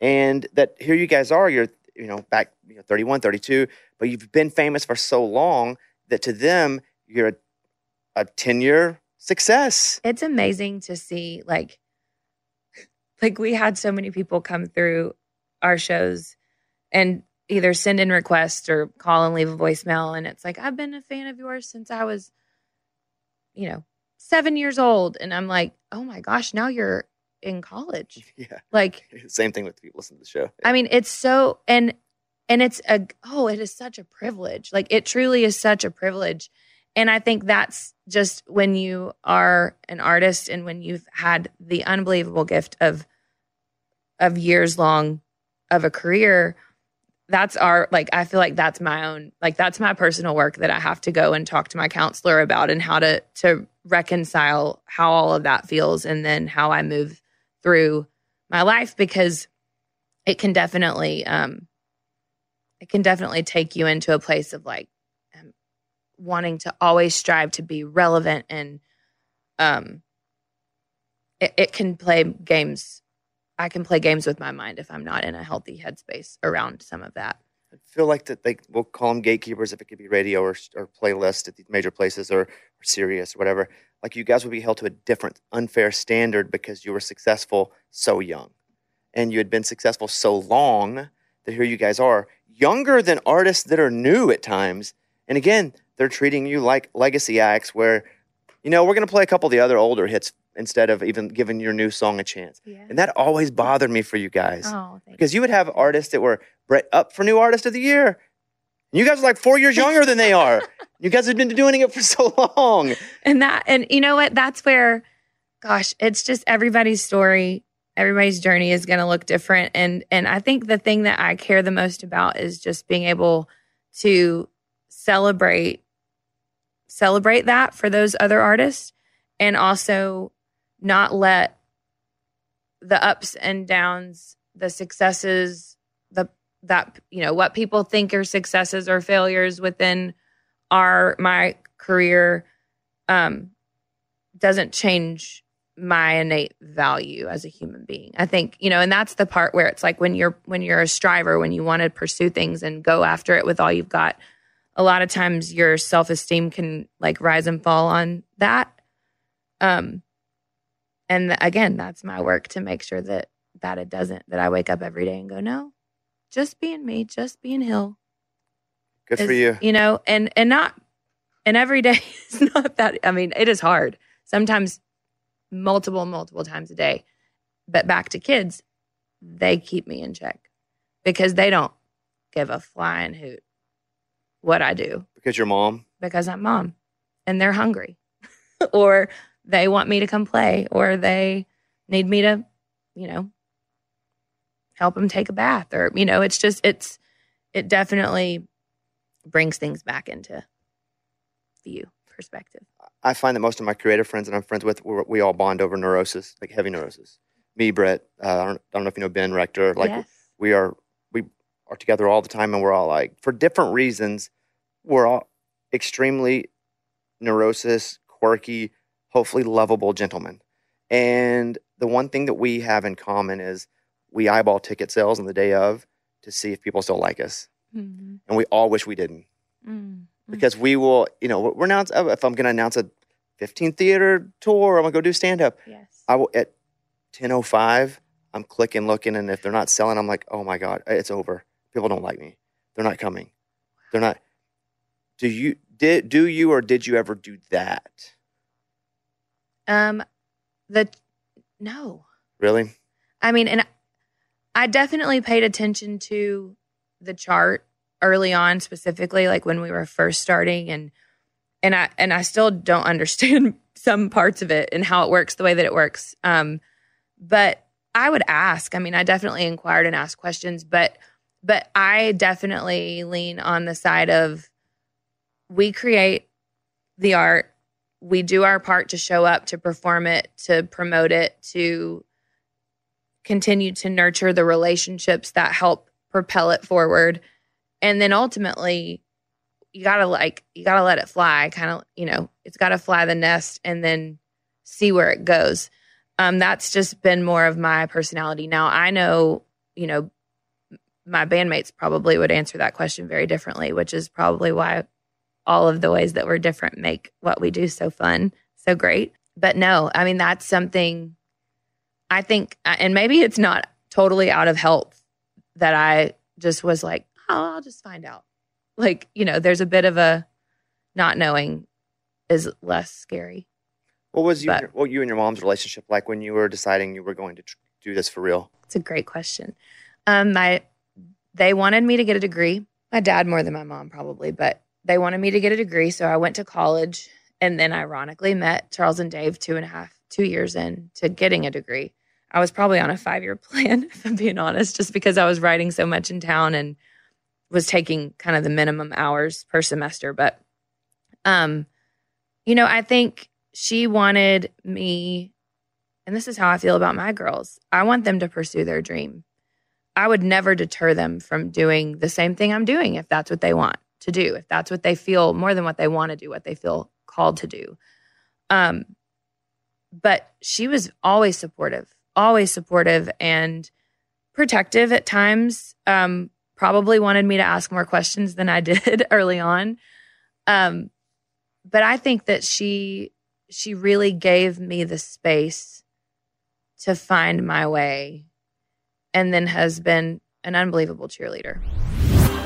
And that here you guys are, you're you know back you know 31, 32, but you've been famous for so long that to them you're a, a 10 year success. it's amazing to see like like we had so many people come through our shows and either send in requests or call and leave a voicemail and it's like i've been a fan of yours since i was you know seven years old and i'm like oh my gosh now you're in college Yeah. like Same thing with people listening to the show. I mean, it's so and and it's a oh, it is such a privilege. Like it truly is such a privilege. And I think that's just when you are an artist and when you've had the unbelievable gift of of years long of a career, that's our like I feel like that's my own like that's my personal work that I have to go and talk to my counselor about and how to to reconcile how all of that feels and then how I move through my life because it can definitely um it can definitely take you into a place of like um, wanting to always strive to be relevant and um it, it can play games i can play games with my mind if i'm not in a healthy headspace around some of that I feel like that they we'll call them gatekeepers if it could be radio or or playlist at these major places or, or Sirius or whatever. Like you guys would be held to a different unfair standard because you were successful so young, and you had been successful so long that here you guys are younger than artists that are new at times. And again, they're treating you like legacy acts where, you know, we're gonna play a couple of the other older hits instead of even giving your new song a chance. yeah And that always bothered me for you guys oh because you would have artists that were up for new artist of the year. And you guys are like four years younger than they are. You guys have been doing it for so long. and that and you know what that's where gosh it's just everybody's story everybody's journey is going to look different and and i think the thing that i care the most about is just being able to celebrate celebrate that for those other artists and also not let the ups and downs the successes the that you know what people think are successes or failures within our my career um doesn't change my innate value as a human being. I think, you know, and that's the part where it's like when you're when you're a striver, when you want to pursue things and go after it with all you've got, a lot of times your self-esteem can like rise and fall on that. Um and again, that's my work to make sure that that it doesn't that I wake up every day and go, "No, just being me, just being Hill." Good for you. You know, and and not and every day is not that I mean, it is hard. Sometimes multiple, multiple times a day. But back to kids, they keep me in check because they don't give a flying hoot what I do Because your mom. because I'm mom and they're hungry or they want me to come play or they need me to, you know, help them take a bath or, you know, it's just, it's, it definitely brings things back into view perspective. I find that most of my creative friends that I'm friends with, we're, we all bond over neurosis, like heavy neurosis. Me, Brett, uh, I, don't, I don't know if you know Ben Rector. Like yes. we are, we are together all the time, and we're all like, for different reasons, we're all extremely neurosis, quirky, hopefully lovable gentlemen. And the one thing that we have in common is we eyeball ticket sales on the day of to see if people still like us, Mm-hmm. and we all wish we didn't Mm. because we will, you know, we're announce if I'm going to announce a 15 theater tour, I'm gonna go do stand up. Yes. I will at 10:05. I'm clicking, looking, and if they're not selling, I'm like, oh my god, it's over. People don't like me. They're not coming. They're not. Do you did do you or did you ever do that? Um, the no, Really? I mean, and I definitely paid attention to the chart early on, specifically like when we were first starting, and and I and I still don't understand some parts of it and how it works the way that it works. Um, but I would ask. I mean, I definitely inquired and asked questions, but but I definitely lean on the side of we create the art we do our part to show up to perform it to promote it to continue to nurture the relationships that help propel it forward. And then ultimately you gotta like you gotta let it fly kind of you know it's gotta fly the nest and then see where it goes. Um that's just been more of my personality. Now i know you know my bandmates probably would answer that question very differently which is probably why all of the ways that we're different make what we do so fun, so great. But no, I mean, that's something I think, and maybe it's not totally out of health that I just was like, oh, I'll just find out. Like, you know, there's a bit of a not knowing is less scary. What was you But- your, what you and your mom's relationship like when you were deciding you were going to tr- do this for real? It's a great question. Um, my they wanted me to get a degree. My dad more than my mom probably, but they wanted me to get a degree. So I went to college and then ironically met Charles and Dave two and a half, two years in to getting a degree. I was probably on a five year plan, if I'm being honest, just because I was writing so much in town and was taking kind of the minimum hours per semester. But um, you know, I think she wanted me and this is how I feel about my girls. I want them to pursue their dream. I would never deter them from doing the same thing I'm doing if that's what they want to do, if that's what they feel more than what they want to do, what they feel called to do. Um, but she was always supportive, always supportive and protective at times. Um, probably wanted me to ask more questions than I did early on. Um, but I think that she she really gave me the space to find my way and then has been an unbelievable cheerleader.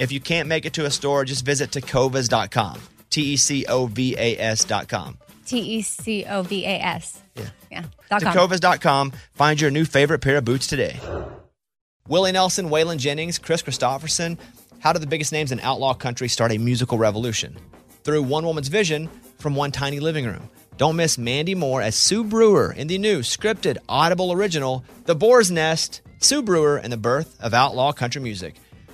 If you can't make it to a store, just visit tecovas.com. T E C O V A S.com. T E C O V A S. Yeah. Yeah. Dot com. Tecovas.com. Find your new favorite pair of boots today. Willie Nelson, Waylon Jennings, Kris Kristofferson. How did the biggest names in outlaw country start a musical revolution? Through one woman's vision from one tiny living room. Don't miss Mandy Moore as Sue Brewer in the new scripted Audible original, The Boar's Nest, Sue Brewer and the Birth of Outlaw Country Music.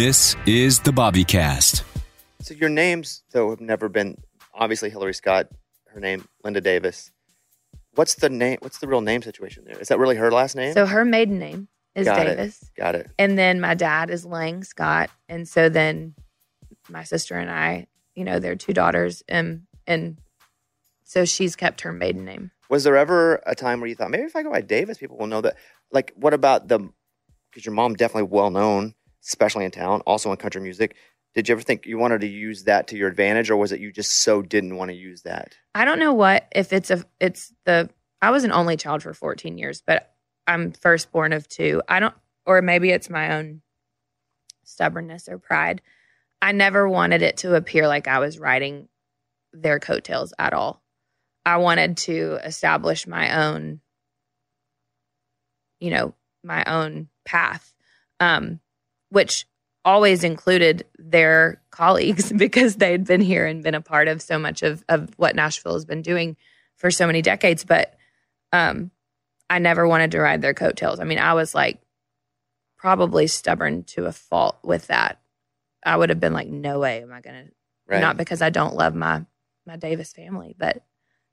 This is the Bobby Cast. So your names, though, have never been obviously Hillary Scott, her name Linda Davis. What's the name? What's the real name situation there? Is that really her last name? So her maiden name is Got Davis. It. Got it. And then my dad is Lang Scott. And so then my sister and I, you know, they're two daughters. And, and so she's kept her maiden name. Was there ever a time where you thought maybe if I go by Davis, people will know that? Like, what about the? Because your mom definitely well known, especially in town, also in country music. Did you ever think you wanted to use that to your advantage, or was it you just so didn't want to use that? I don't know what, if it's a, it's the, I was an only child for 14 years, but I'm firstborn of two. I don't, or maybe it's my own stubbornness or pride. I never wanted it to appear like I was riding their coattails at all. I wanted to establish my own, you know, my own path, um, which always included their colleagues because they'd been here and been a part of so much of, of what Nashville has been doing for so many decades. But um, I never wanted to ride their coattails. I mean, I was like probably stubborn to a fault with that. I would have been like, no way am I going to not because I don't love my my Davis family, but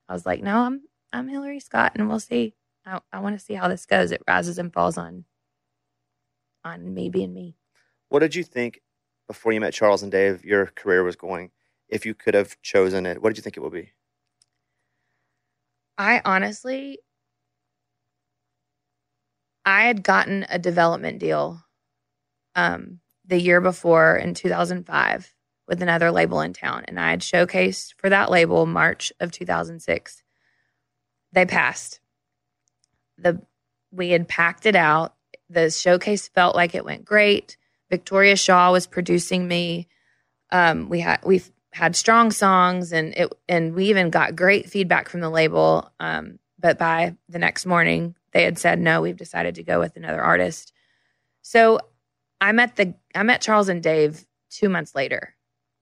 I was like, no, I'm I'm Hillary Scott, and we'll see. I, I want to see how this goes. It rises and falls on on me being me. What did you think before you met Charles and Dave? Your career was going. If you could have chosen it, what did you think it would be? I honestly, I had gotten a development deal um, the year before in 2005 with another label in town, and I had showcased for that label March of 2006. They passed. The we had packed it out. The showcase felt like it went great. Victoria Shaw was producing me. Um, we had we had strong songs, and it and we even got great feedback from the label. Um, but by the next morning, they had said no. We've decided to go with another artist. So I met the I met Charles and Dave two months later,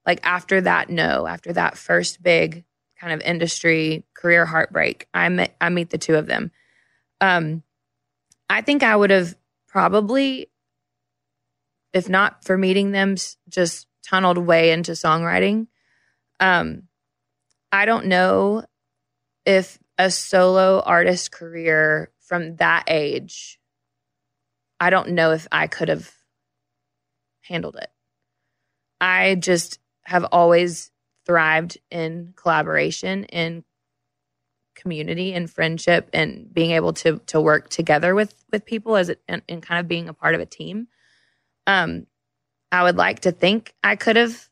like after that no, after that first big kind of industry career heartbreak. I met I meet the two of them. Um, I think I would have probably, if not for meeting them, just tunneled way into songwriting. Um, I don't know if a solo artist career from that age, I don't know if I could have handled it. I just have always thrived in collaboration, in community and friendship and being able to to work together with with people as it, and, and kind of being a part of a team. Um, I would like to think I could have,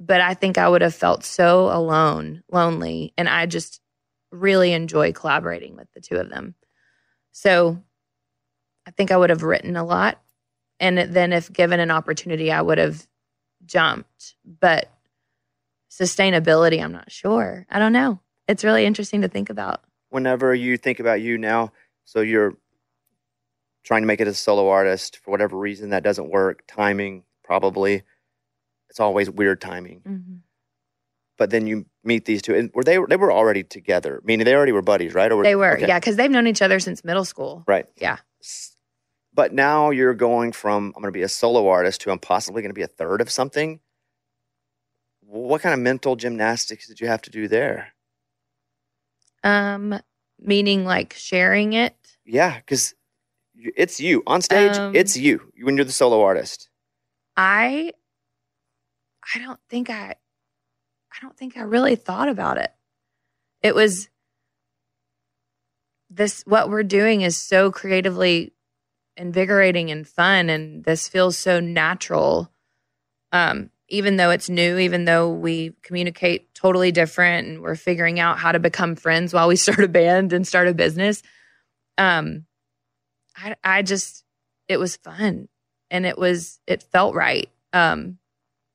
but I think I would have felt so alone, lonely, and I just really enjoy collaborating with the two of them. So I think I would have written a lot And then if given an opportunity, I would have jumped. But sustainability, I'm not sure. I don't know. It's really interesting to think about. Whenever you think about you now, so you're trying to make it as a solo artist for whatever reason that doesn't work, timing probably. It's always weird timing. But then you meet these two, and were they they were already together? Meaning they already were buddies, right? Or They were, okay, yeah, because they've known each other since middle school. right. Yeah. But now you're going from I'm going to be a solo artist to I'm possibly going to be a third of something. What kind of mental gymnastics did you have to do there? Um, meaning like sharing it. Yeah, because it's you on stage. Um, it's you when you're the solo artist. I I don't think I I don't think I really thought about it. It was this what we're doing is so creatively invigorating and fun and this feels so natural. Um even though it's new, even though we communicate totally different and we're figuring out how to become friends while we start a band and start a business. Um I I just it was fun and it was it felt right. Um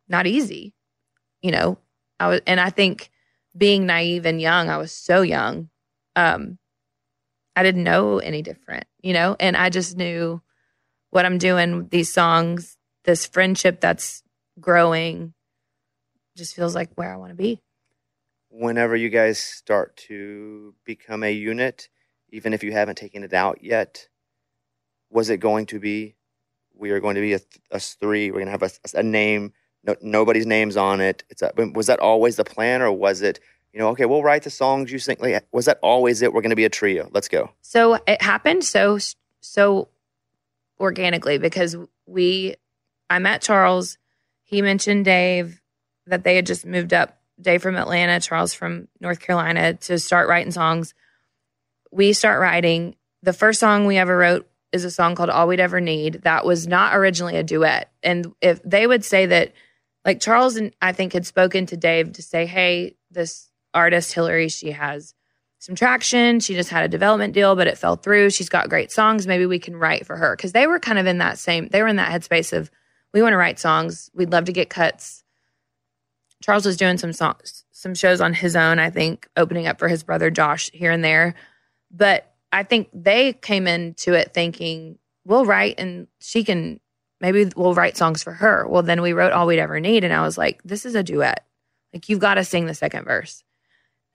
not easy you know i was and i think being naive and young i was so young um i didn't know any different you know and i just knew what i'm doing these songs this friendship that's growing just feels like where i want to be. Whenever you guys start to become a unit, even if you haven't taken it out yet, was it going to be? We are going to be a us three. We're going to have a, a name. No, nobody's names on it. It's a, was that always the plan, or was it? You know, okay, we'll write the songs you think. Like, was that always it? We're going to be a trio. Let's go. So it happened so so organically because we I met Charles. He mentioned Dave that they had just moved up. Dave from Atlanta, Charles from North Carolina to start writing songs. We start writing. The first song we ever wrote is a song called All We'd Ever Need. That was not originally a duet. And if they would say that like Charles and I think had spoken to Dave to say, "Hey, this artist Hillary, she has some traction. She just had a development deal, but it fell through. She's got great songs. Maybe we can write for her." Cuz they were kind of in that same they were in that headspace of we want to write songs. We'd love to get cuts. Charles was doing some songs, some shows on his own, I think, opening up for his brother Josh here and there. But I think they came into it thinking, we'll write and she can maybe we'll write songs for her. Well, then we wrote all we'd ever need. And I was like, this is a duet. Like, you've got to sing the second verse.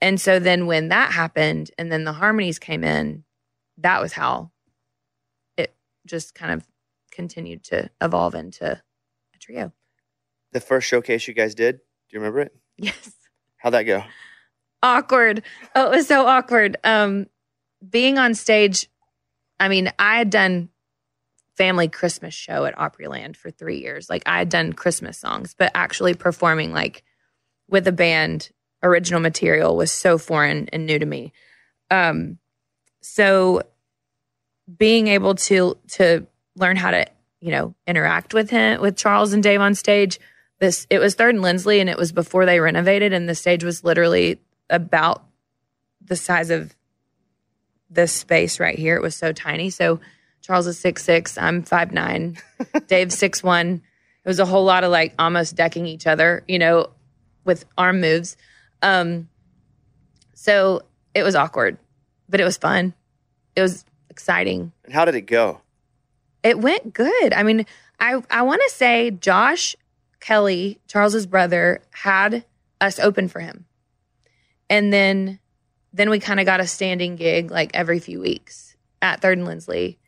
And so then when that happened and then the harmonies came in, that was how it just kind of continued to evolve into a trio. The first showcase you guys did. Do you remember it? Yes. How'd that go? awkward. Oh, it was so awkward. Um, being on stage, I mean, I had done family Christmas show at Opryland for three years. Like I had done Christmas songs, but actually performing like with a band, original material was so foreign and new to me. Um, so being able to to learn how to you know interact with him with Charles and Dave on stage. This it was Third and Lindsley, and it was before they renovated, and the stage was literally about the size of this space right here. It was so tiny. So Charles is six six. I'm five nine. Dave's six one. It was a whole lot of like almost decking each other, you know, with arm moves. Um, so it was awkward, but it was fun. It was exciting. And how did it go? It went good. I mean, I I want to say Josh Kelly, Charles's brother, had us open for him, and then then we kind of got a standing gig like every few weeks at Third and Lindsley,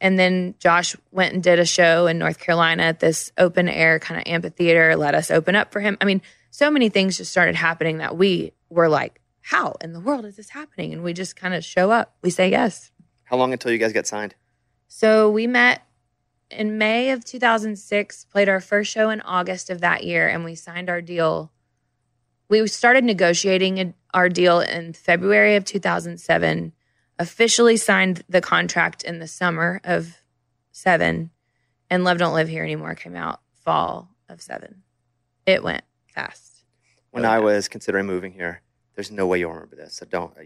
and then Josh went and did a show in North Carolina at this open air kind of amphitheater. Let us open up for him. I mean, so many things just started happening that we were like, "How in the world is this happening?" And we just kind of show up. We say yes. How long until you guys got signed? So we met in May of 2006, played our first show in August of that year, and we signed our deal. We started negotiating our deal in February of 2007, officially signed the contract in the summer of seven, and Love Don't Live Here Anymore came out fall of seven. It went fast. When I fast. was considering moving here, there's no way you'll remember this. So don't uh,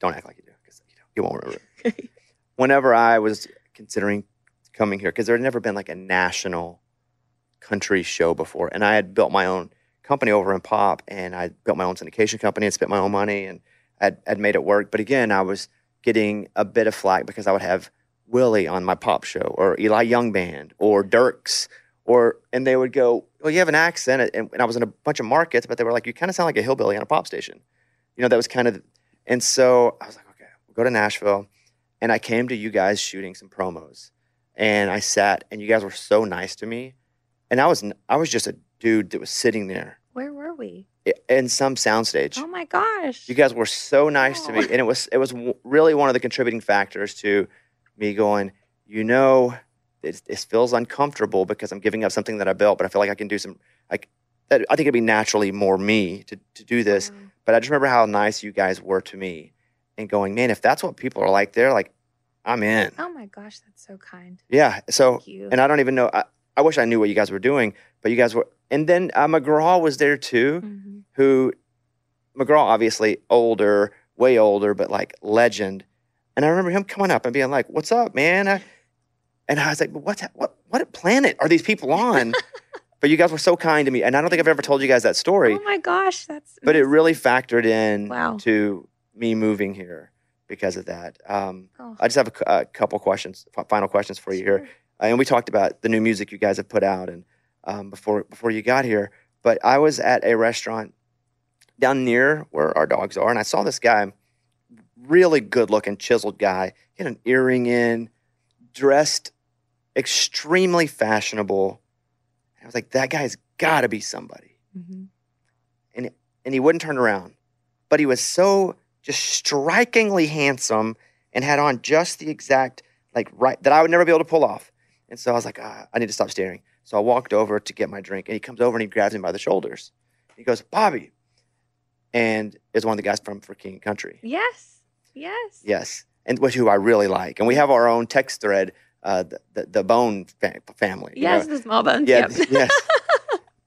don't act like you do because you, you won't remember it. Whenever I was considering coming here because there had never been like a national country show before, and I had built my own company over in pop, and I built my own syndication company and spent my own money, and I'd, I'd made it work. But again, I was getting a bit of flack because I would have Willie on my pop show, or Eli Young Band, or Dierks, or and they would go, "Well, you have an accent," and, and I was in a bunch of markets, but they were like, "You kind of sound like a hillbilly on a pop station." You know, that was kind of, and so I was like, "Okay, we'll go to Nashville," and I came to you guys shooting some promos, and I sat, and you guys were so nice to me, and I was I was just a dude that was sitting there we? in some soundstage. Oh my gosh. You guys were so nice to me, and it was it was really one of the contributing factors to me going. You know, it, it feels uncomfortable because I'm giving up something that I built, but I feel like I can do some like. that- I think it'd be naturally more me to to do this. Wow. But I just remember how nice you guys were to me, and going, man, if that's what people are like they're like I'm in. Oh my gosh, that's so kind. Yeah. So Thank you. and I don't even know. I, I wish I knew what you guys were doing, but you guys were. And then uh, McGraw was there too Mhm. who McGraw obviously older, way older, but like legend. And I remember him coming up and being like, "What's up, man?" I, and I was like, "What? What? What planet are these people on?" but you guys were so kind to me, and I don't think I've ever told you guys that story. Oh my gosh, that's but it really factored in Wow. to me moving here because of that. Um, Oh. I just have a, a couple questions, final questions for you here. Uh, and we talked about the new music you guys have put out and um, before before you got here. But I was at a restaurant down near where our dogs are, and I saw this guy, really good looking, chiseled guy, he had an earring in, dressed extremely fashionable. And I was like, that guy's got to be somebody. Mhm. And he wouldn't turn around, but he was so just strikingly handsome and had on just the exact like right that I would never be able to pull off. And so I was like, ah, I need to stop staring. So I walked over to get my drink, and he comes over and he grabs me by the shoulders. He goes, Bobby, and is one of the guys from For King Country. Yes. Yes. Yes, and which who I really like. And we have our own text thread, uh, the, the the Bone fa- family. you Yes, know? the Smallbones. yeah, Yep. yes.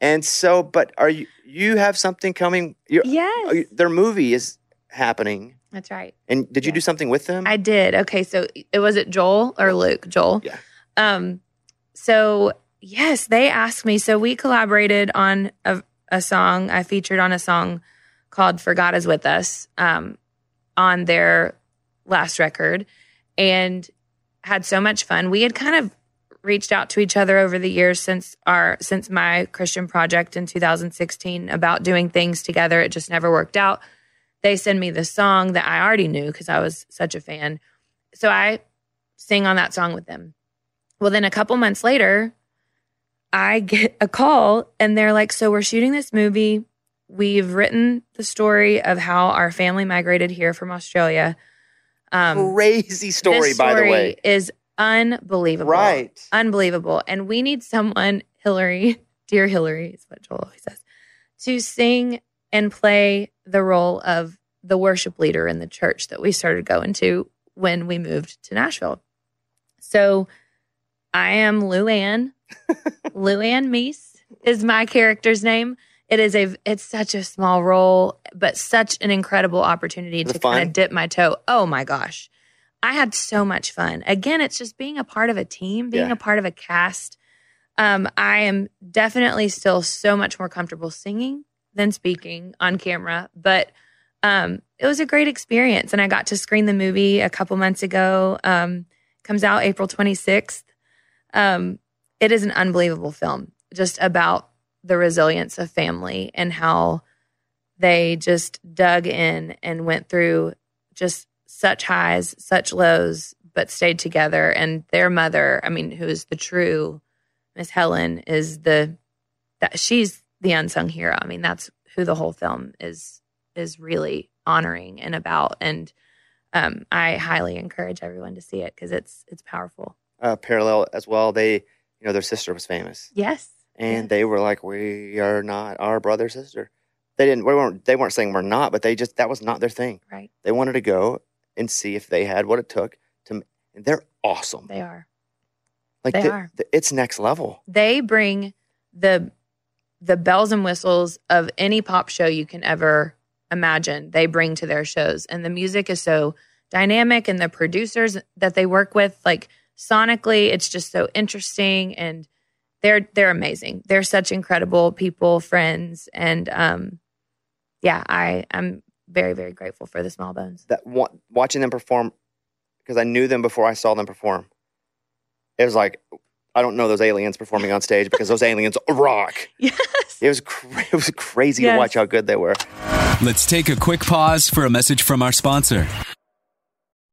And so, but are you you have something coming? You're, yes. you- their movie is happening, That's right. and did you do something with them? I did. Okay, so it was it Joel or Luke? Joel. Yeah. Um. So yes, they asked me. So we collaborated on a, a song. I featured on a song called "For God Is With Us" um, on their last record, and had so much fun. We had kind of reached out to each other over the years since our since my Christian project in 2016 about doing things together. It just never worked out. They send me the song that I already knew because I was such a fan. So I sing on that song with them. Well, then a couple months later, I get a call and they're like, So we're shooting this movie. We've written the story of how our family migrated here from Australia. Um, Crazy story, this by the way. is unbelievable. Right. Unbelievable. And we need someone, Hillary, dear Hillary, is what Joel always says, to sing and play the role of the worship leader in the church that we started going to when we moved to Nashville. So I am Luann. Luann Meese is my character's name. It is a it's such a small role, but such an incredible opportunity to kind of dip my toe. Oh my gosh. I had so much fun. Again, it's just being a part of a team, being Yeah. a part of a cast. Um, I am definitely still so much more comfortable singing than speaking on camera, but um, it was a great experience. And I got to screen the movie a couple months ago. Um, comes out April 26th. Um, it is an unbelievable film, just about the resilience of family and how they just dug in and went through just such highs, such lows, but stayed together. And their mother, I mean, who is the true Miss Helen, is the that she's the unsung hero. I mean, that's who the whole film is is really honoring and about. And um, I highly encourage everyone to see it because it's it's powerful. Uh, parallel as well. They, you know, their sister was famous, Yes. and Yes. they were like, "We are not our brother sister." They didn't. We weren't. They weren't saying we're not, but they just that was not their thing. Right. They wanted to go and see if they had what it took to. And they're awesome. They are. like they the- are. the- it's next level. They bring the the bells and whistles of any pop show you can ever imagine. They bring to their shows, and the music is so dynamic, and the producers that they work with, like sonically, it's just so interesting and they're they're amazing. They're such incredible people, friends, and um, yeah, I I'm very very grateful for the Smallbones. That watching them perform, because I knew them before I saw them perform. It was like I don't know those aliens performing on stage because those aliens rock. Yes. It was cra- it was crazy to watch how good they were. Let's take a quick pause for a message from our sponsor.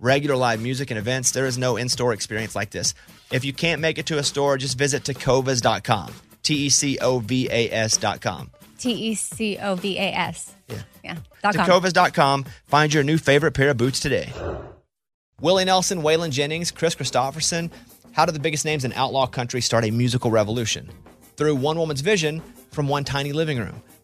Regular live music and events, there is no in store experience like this. If you can't make it to a store, just visit tecovas.com. T E C O V A S.com. T E C O V A S. Yeah. Yeah. Tecovas.com. Find your new favorite pair of boots today. Willie Nelson, Waylon Jennings, Kris Kristofferson. How did the biggest names in outlaw country start a musical revolution? Through one woman's vision from one tiny living room.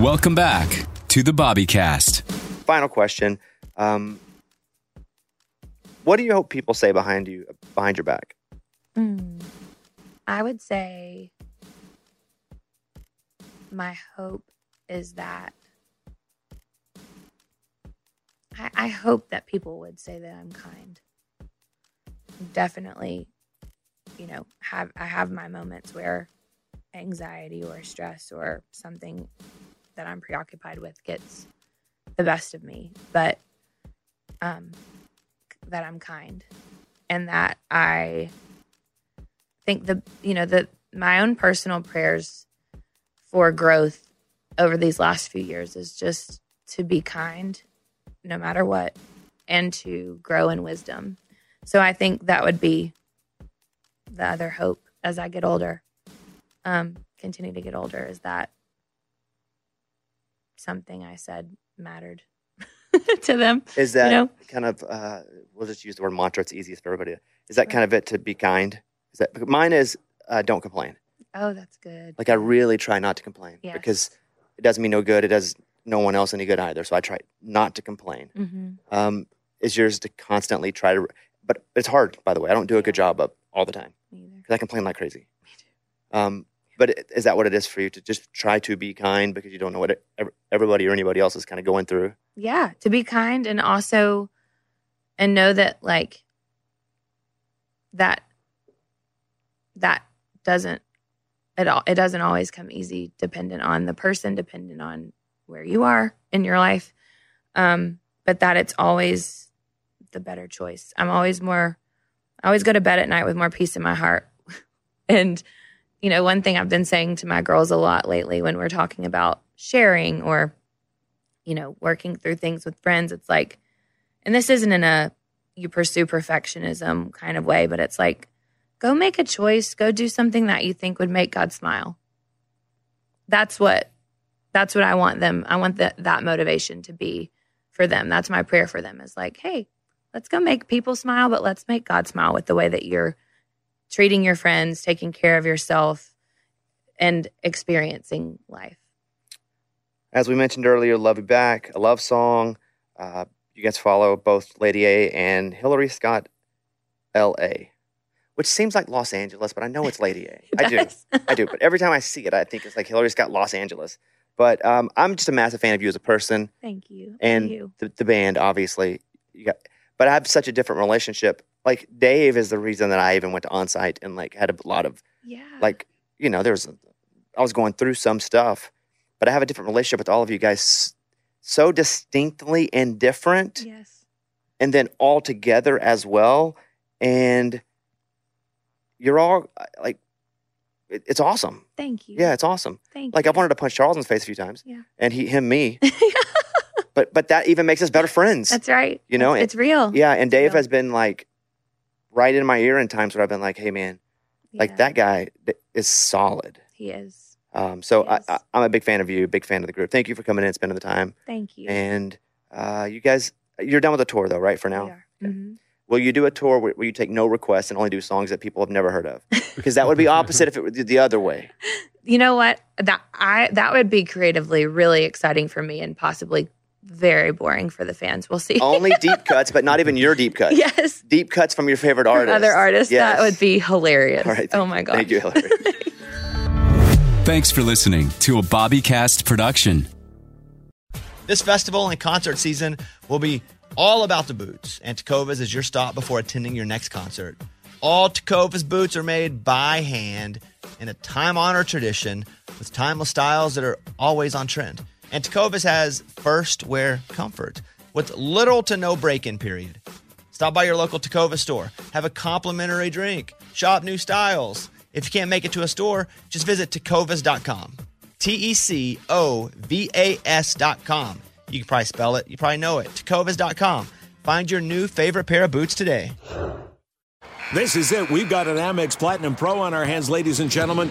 Welcome back to the Bobbycast. Final question. Um, what do you hope people say behind you, behind your back? Mm. I would say my hope is that I, I hope that people would say that I'm kind. Definitely, you know, have I have my moments where anxiety or stress or something that I'm preoccupied with gets the best of me, but um that I'm kind and that I think the you know the my own personal prayers for growth over these last few years is just to be kind no matter what and to grow in wisdom. So I think that would be the other hope as I get older. Um continue to get older is that something I said mattered to them. Is that You know? kind of, uh, we'll just use the word mantra, it's easiest for everybody. Is that kind of it to be kind? Is that Mine is uh, don't complain. Oh, that's good. Like I really try not to complain Yes. because it does me no good. It does no one else any good either. So I try not to complain. hmm Um, is yours to constantly try to, but it's hard. By the way, I don't do a good job of all the time because I complain like crazy. Um, but is that what it is for you to just try to be kind because you don't know what it, everybody or anybody else is kind of going through? Yeah, to be kind and also and know that like that that doesn't it all it doesn't always come easy dependent on the person, dependent on where you are in your life. Um, but that it's always the better choice. I'm always more I always go to bed at night with more peace in my heart. and you know, one thing I've been saying to my girls a lot lately when we're talking about sharing or you know, working through things with friends, it's like, and this isn't in a you pursue perfectionism kind of way, but it's like, go make a choice, go do something that you think would make God smile. That's what, that's what I want them. I want that that motivation to be for them. That's my prayer for them is like, hey, let's go make people smile, but let's make God smile with the way that you're treating your friends, taking care of yourself, and experiencing life. As we mentioned earlier, Love You Back, a love song. Uh, you guys follow both Lady A and Hillary Scott L.A., which seems like Los Angeles, but I know it's Lady A. I do. I do. But every time I see it, I think it's like Hillary Scott Los Angeles. But um, I'm just a massive fan of you as a person Thank you. and you. the, the band, obviously. You got, but I have such a different relationship. Like Dave is the reason that I even went to onsite and like had a lot of Yeah. like you know there was i was going through some stuff but i have a different relationship with all of you guys so distinctly and different yes. and then all together as well and you're all uh, like it, it's awesome Thank you. yeah it's awesome Thank like you. i wanted to punch charles in the face a few times Yeah. and he him me but but that even makes us better friends That's right. You know, it's, it's real. yeah and dave has been like right in my ear in times where i've been like hey man like that guy is solid He is. Um, so I. I, I'm a big fan of you, big fan of the group. Thank you for coming in and spending the time. Thank you. And uh, you guys, you're done with the tour though, right? For We now, are. Mhm. will you do a tour where, where you take no requests and only do songs that people have never heard of? Because that would be opposite if it were the- the other way. You know what? That I that would be creatively really exciting for me and possibly very boring for the fans. We'll see. Only deep cuts, but not even your deep cuts. yes. Deep cuts from your favorite From artists. Other artists. Yes. That would be hilarious. All right. oh my god. Thank you, Hillary. Thanks for listening to a Bobbycast production. This festival and concert season will be all about the boots, and Tecovas is your stop before attending your next concert. All Tecovas boots are made by hand in a time honored tradition with timeless styles that are always on trend. And Tecovas has first wear comfort with little to no break in period. Stop by your local Tecovas store, have a complimentary drink, shop new styles. If you can't make it to a store, just visit tecovas.com. T E C O V A S.com. You can probably spell it, you probably know it. Tecovas.com. Find your new favorite pair of boots today. This is it. We've got an Amex Platinum Pro on our hands, ladies and gentlemen.